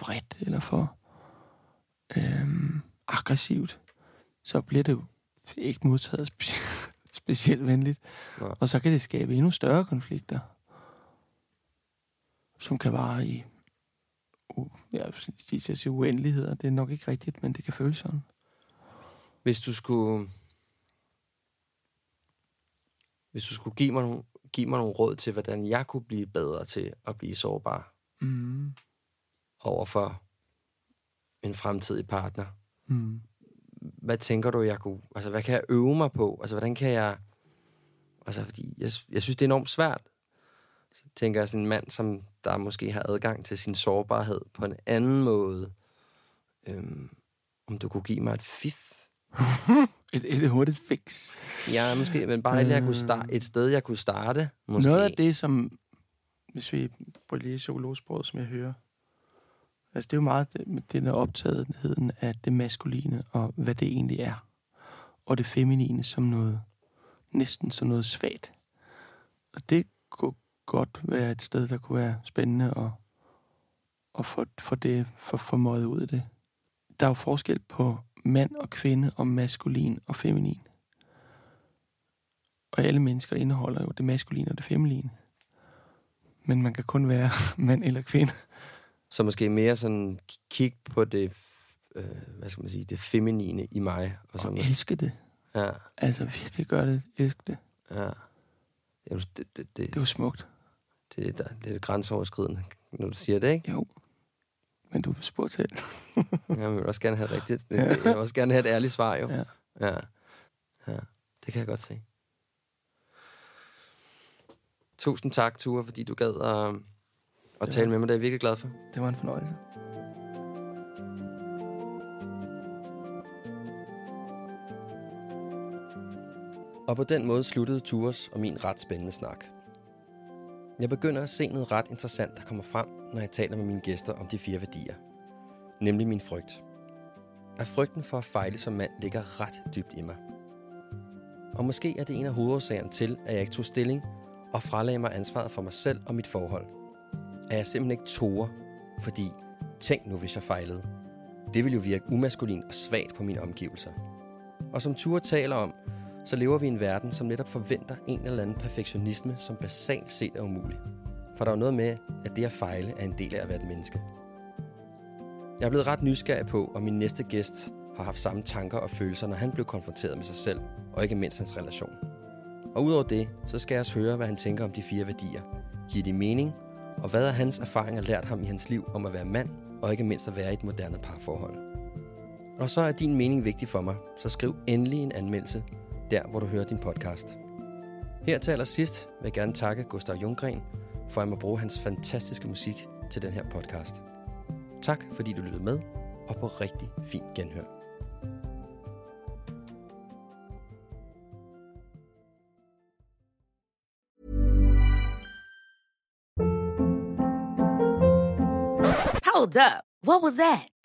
vredt, eller for øhm, aggressivt, så bliver det jo ikke modtaget spe- (laughs) specielt venligt. Ja. Og så kan det skabe endnu større konflikter, som kan vare i uh, jeg vil sige, sige uendeligheder. Det er nok ikke rigtigt, men det kan føles sådan. Hvis du skulle... Hvis du skulle give mig nogle, give mig nogle råd til, hvordan jeg kunne blive bedre til at blive sårbar Mm. over for en fremtidig partner, Mm. hvad tænker du, jeg kunne... Altså, hvad kan jeg øve mig på? Altså, hvordan kan jeg... Altså, fordi jeg, jeg synes, det er enormt svært. Så tænker jeg sådan en mand, som der måske har adgang til sin sårbarhed på en anden måde. Øhm, om du kunne give mig et fif. (laughs) Et, et hurtigt fix. Ja, måske, men bare et, jeg kunne starte, et sted, jeg kunne starte. Måske. Noget af det, som, hvis vi prøver lige psykologsproget, som jeg hører, altså det er jo meget det, den optagetheden af det maskuline, og hvad det egentlig er. Og det feminine som noget, næsten som noget svagt. Og det kunne godt være et sted, der kunne være spændende at, at få, få det for, formået ud af det. Der er jo forskel på mand og kvinde, og maskulin og feminin. Og alle mennesker indeholder jo det maskuline og det feminine. Men man kan kun være (laughs) mand eller kvinde. Så måske mere sådan kig på det, øh, hvad skal man sige, det feminine i mig. Og Og sådan, elske det. ja, Altså virkelig gør det. Elske det. ja. Det, det, det, det, Det er jo smukt. det, der, det er grænseoverskridende, når du siger det, ikke? Jo. Men du spurgte selv. (laughs) Jeg vil også gerne have rigtigt. Jeg vil også gerne have et ærligt svar, jo. Ja. Ja. ja. Det kan jeg godt se. Tusind tak, Ture, fordi du gad at, at var- tale med mig. Det er jeg virkelig glad for. Det var en fornøjelse. Og på den måde sluttede Tures og min ret spændende snak. Jeg begynder at se noget ret interessant, der kommer frem, når jeg taler med mine gæster om de fire værdier. Nemlig min frygt. At frygten for at fejle som mand ligger ret dybt i mig. Og måske er det en af hovedårsagerne til, at jeg ikke tog stilling og fralagde mig ansvaret for mig selv og mit forhold. At jeg simpelthen ikke tog, fordi tænk nu, hvis jeg fejlede. Det ville jo virke umaskulin og svagt på mine omgivelser. Og som Ture taler om, så lever vi i en verden, som netop forventer en eller anden perfektionisme, som basalt set er umulig. For der er jo noget med, at det at fejle er en del af at være et menneske. Jeg er blevet ret nysgerrig på, om min næste gæst har haft samme tanker og følelser, når han blev konfronteret med sig selv, og ikke mindst hans relation. Og udover det, så skal jeg også høre, hvad han tænker om de fire værdier. Giver de mening? Og hvad har hans erfaringer lært ham i hans liv om at være mand, og ikke mindst at være i et moderne parforhold? Og så er din mening vigtig for mig, så skriv endelig en anmeldelse der hvor du hører din podcast. Her til allersidst vil jeg gerne takke Gustav Junggren, for at må bruge hans fantastiske musik til den her podcast. Tak fordi du lyttede med, og på rigtig fin genhør. Hold up. What was that?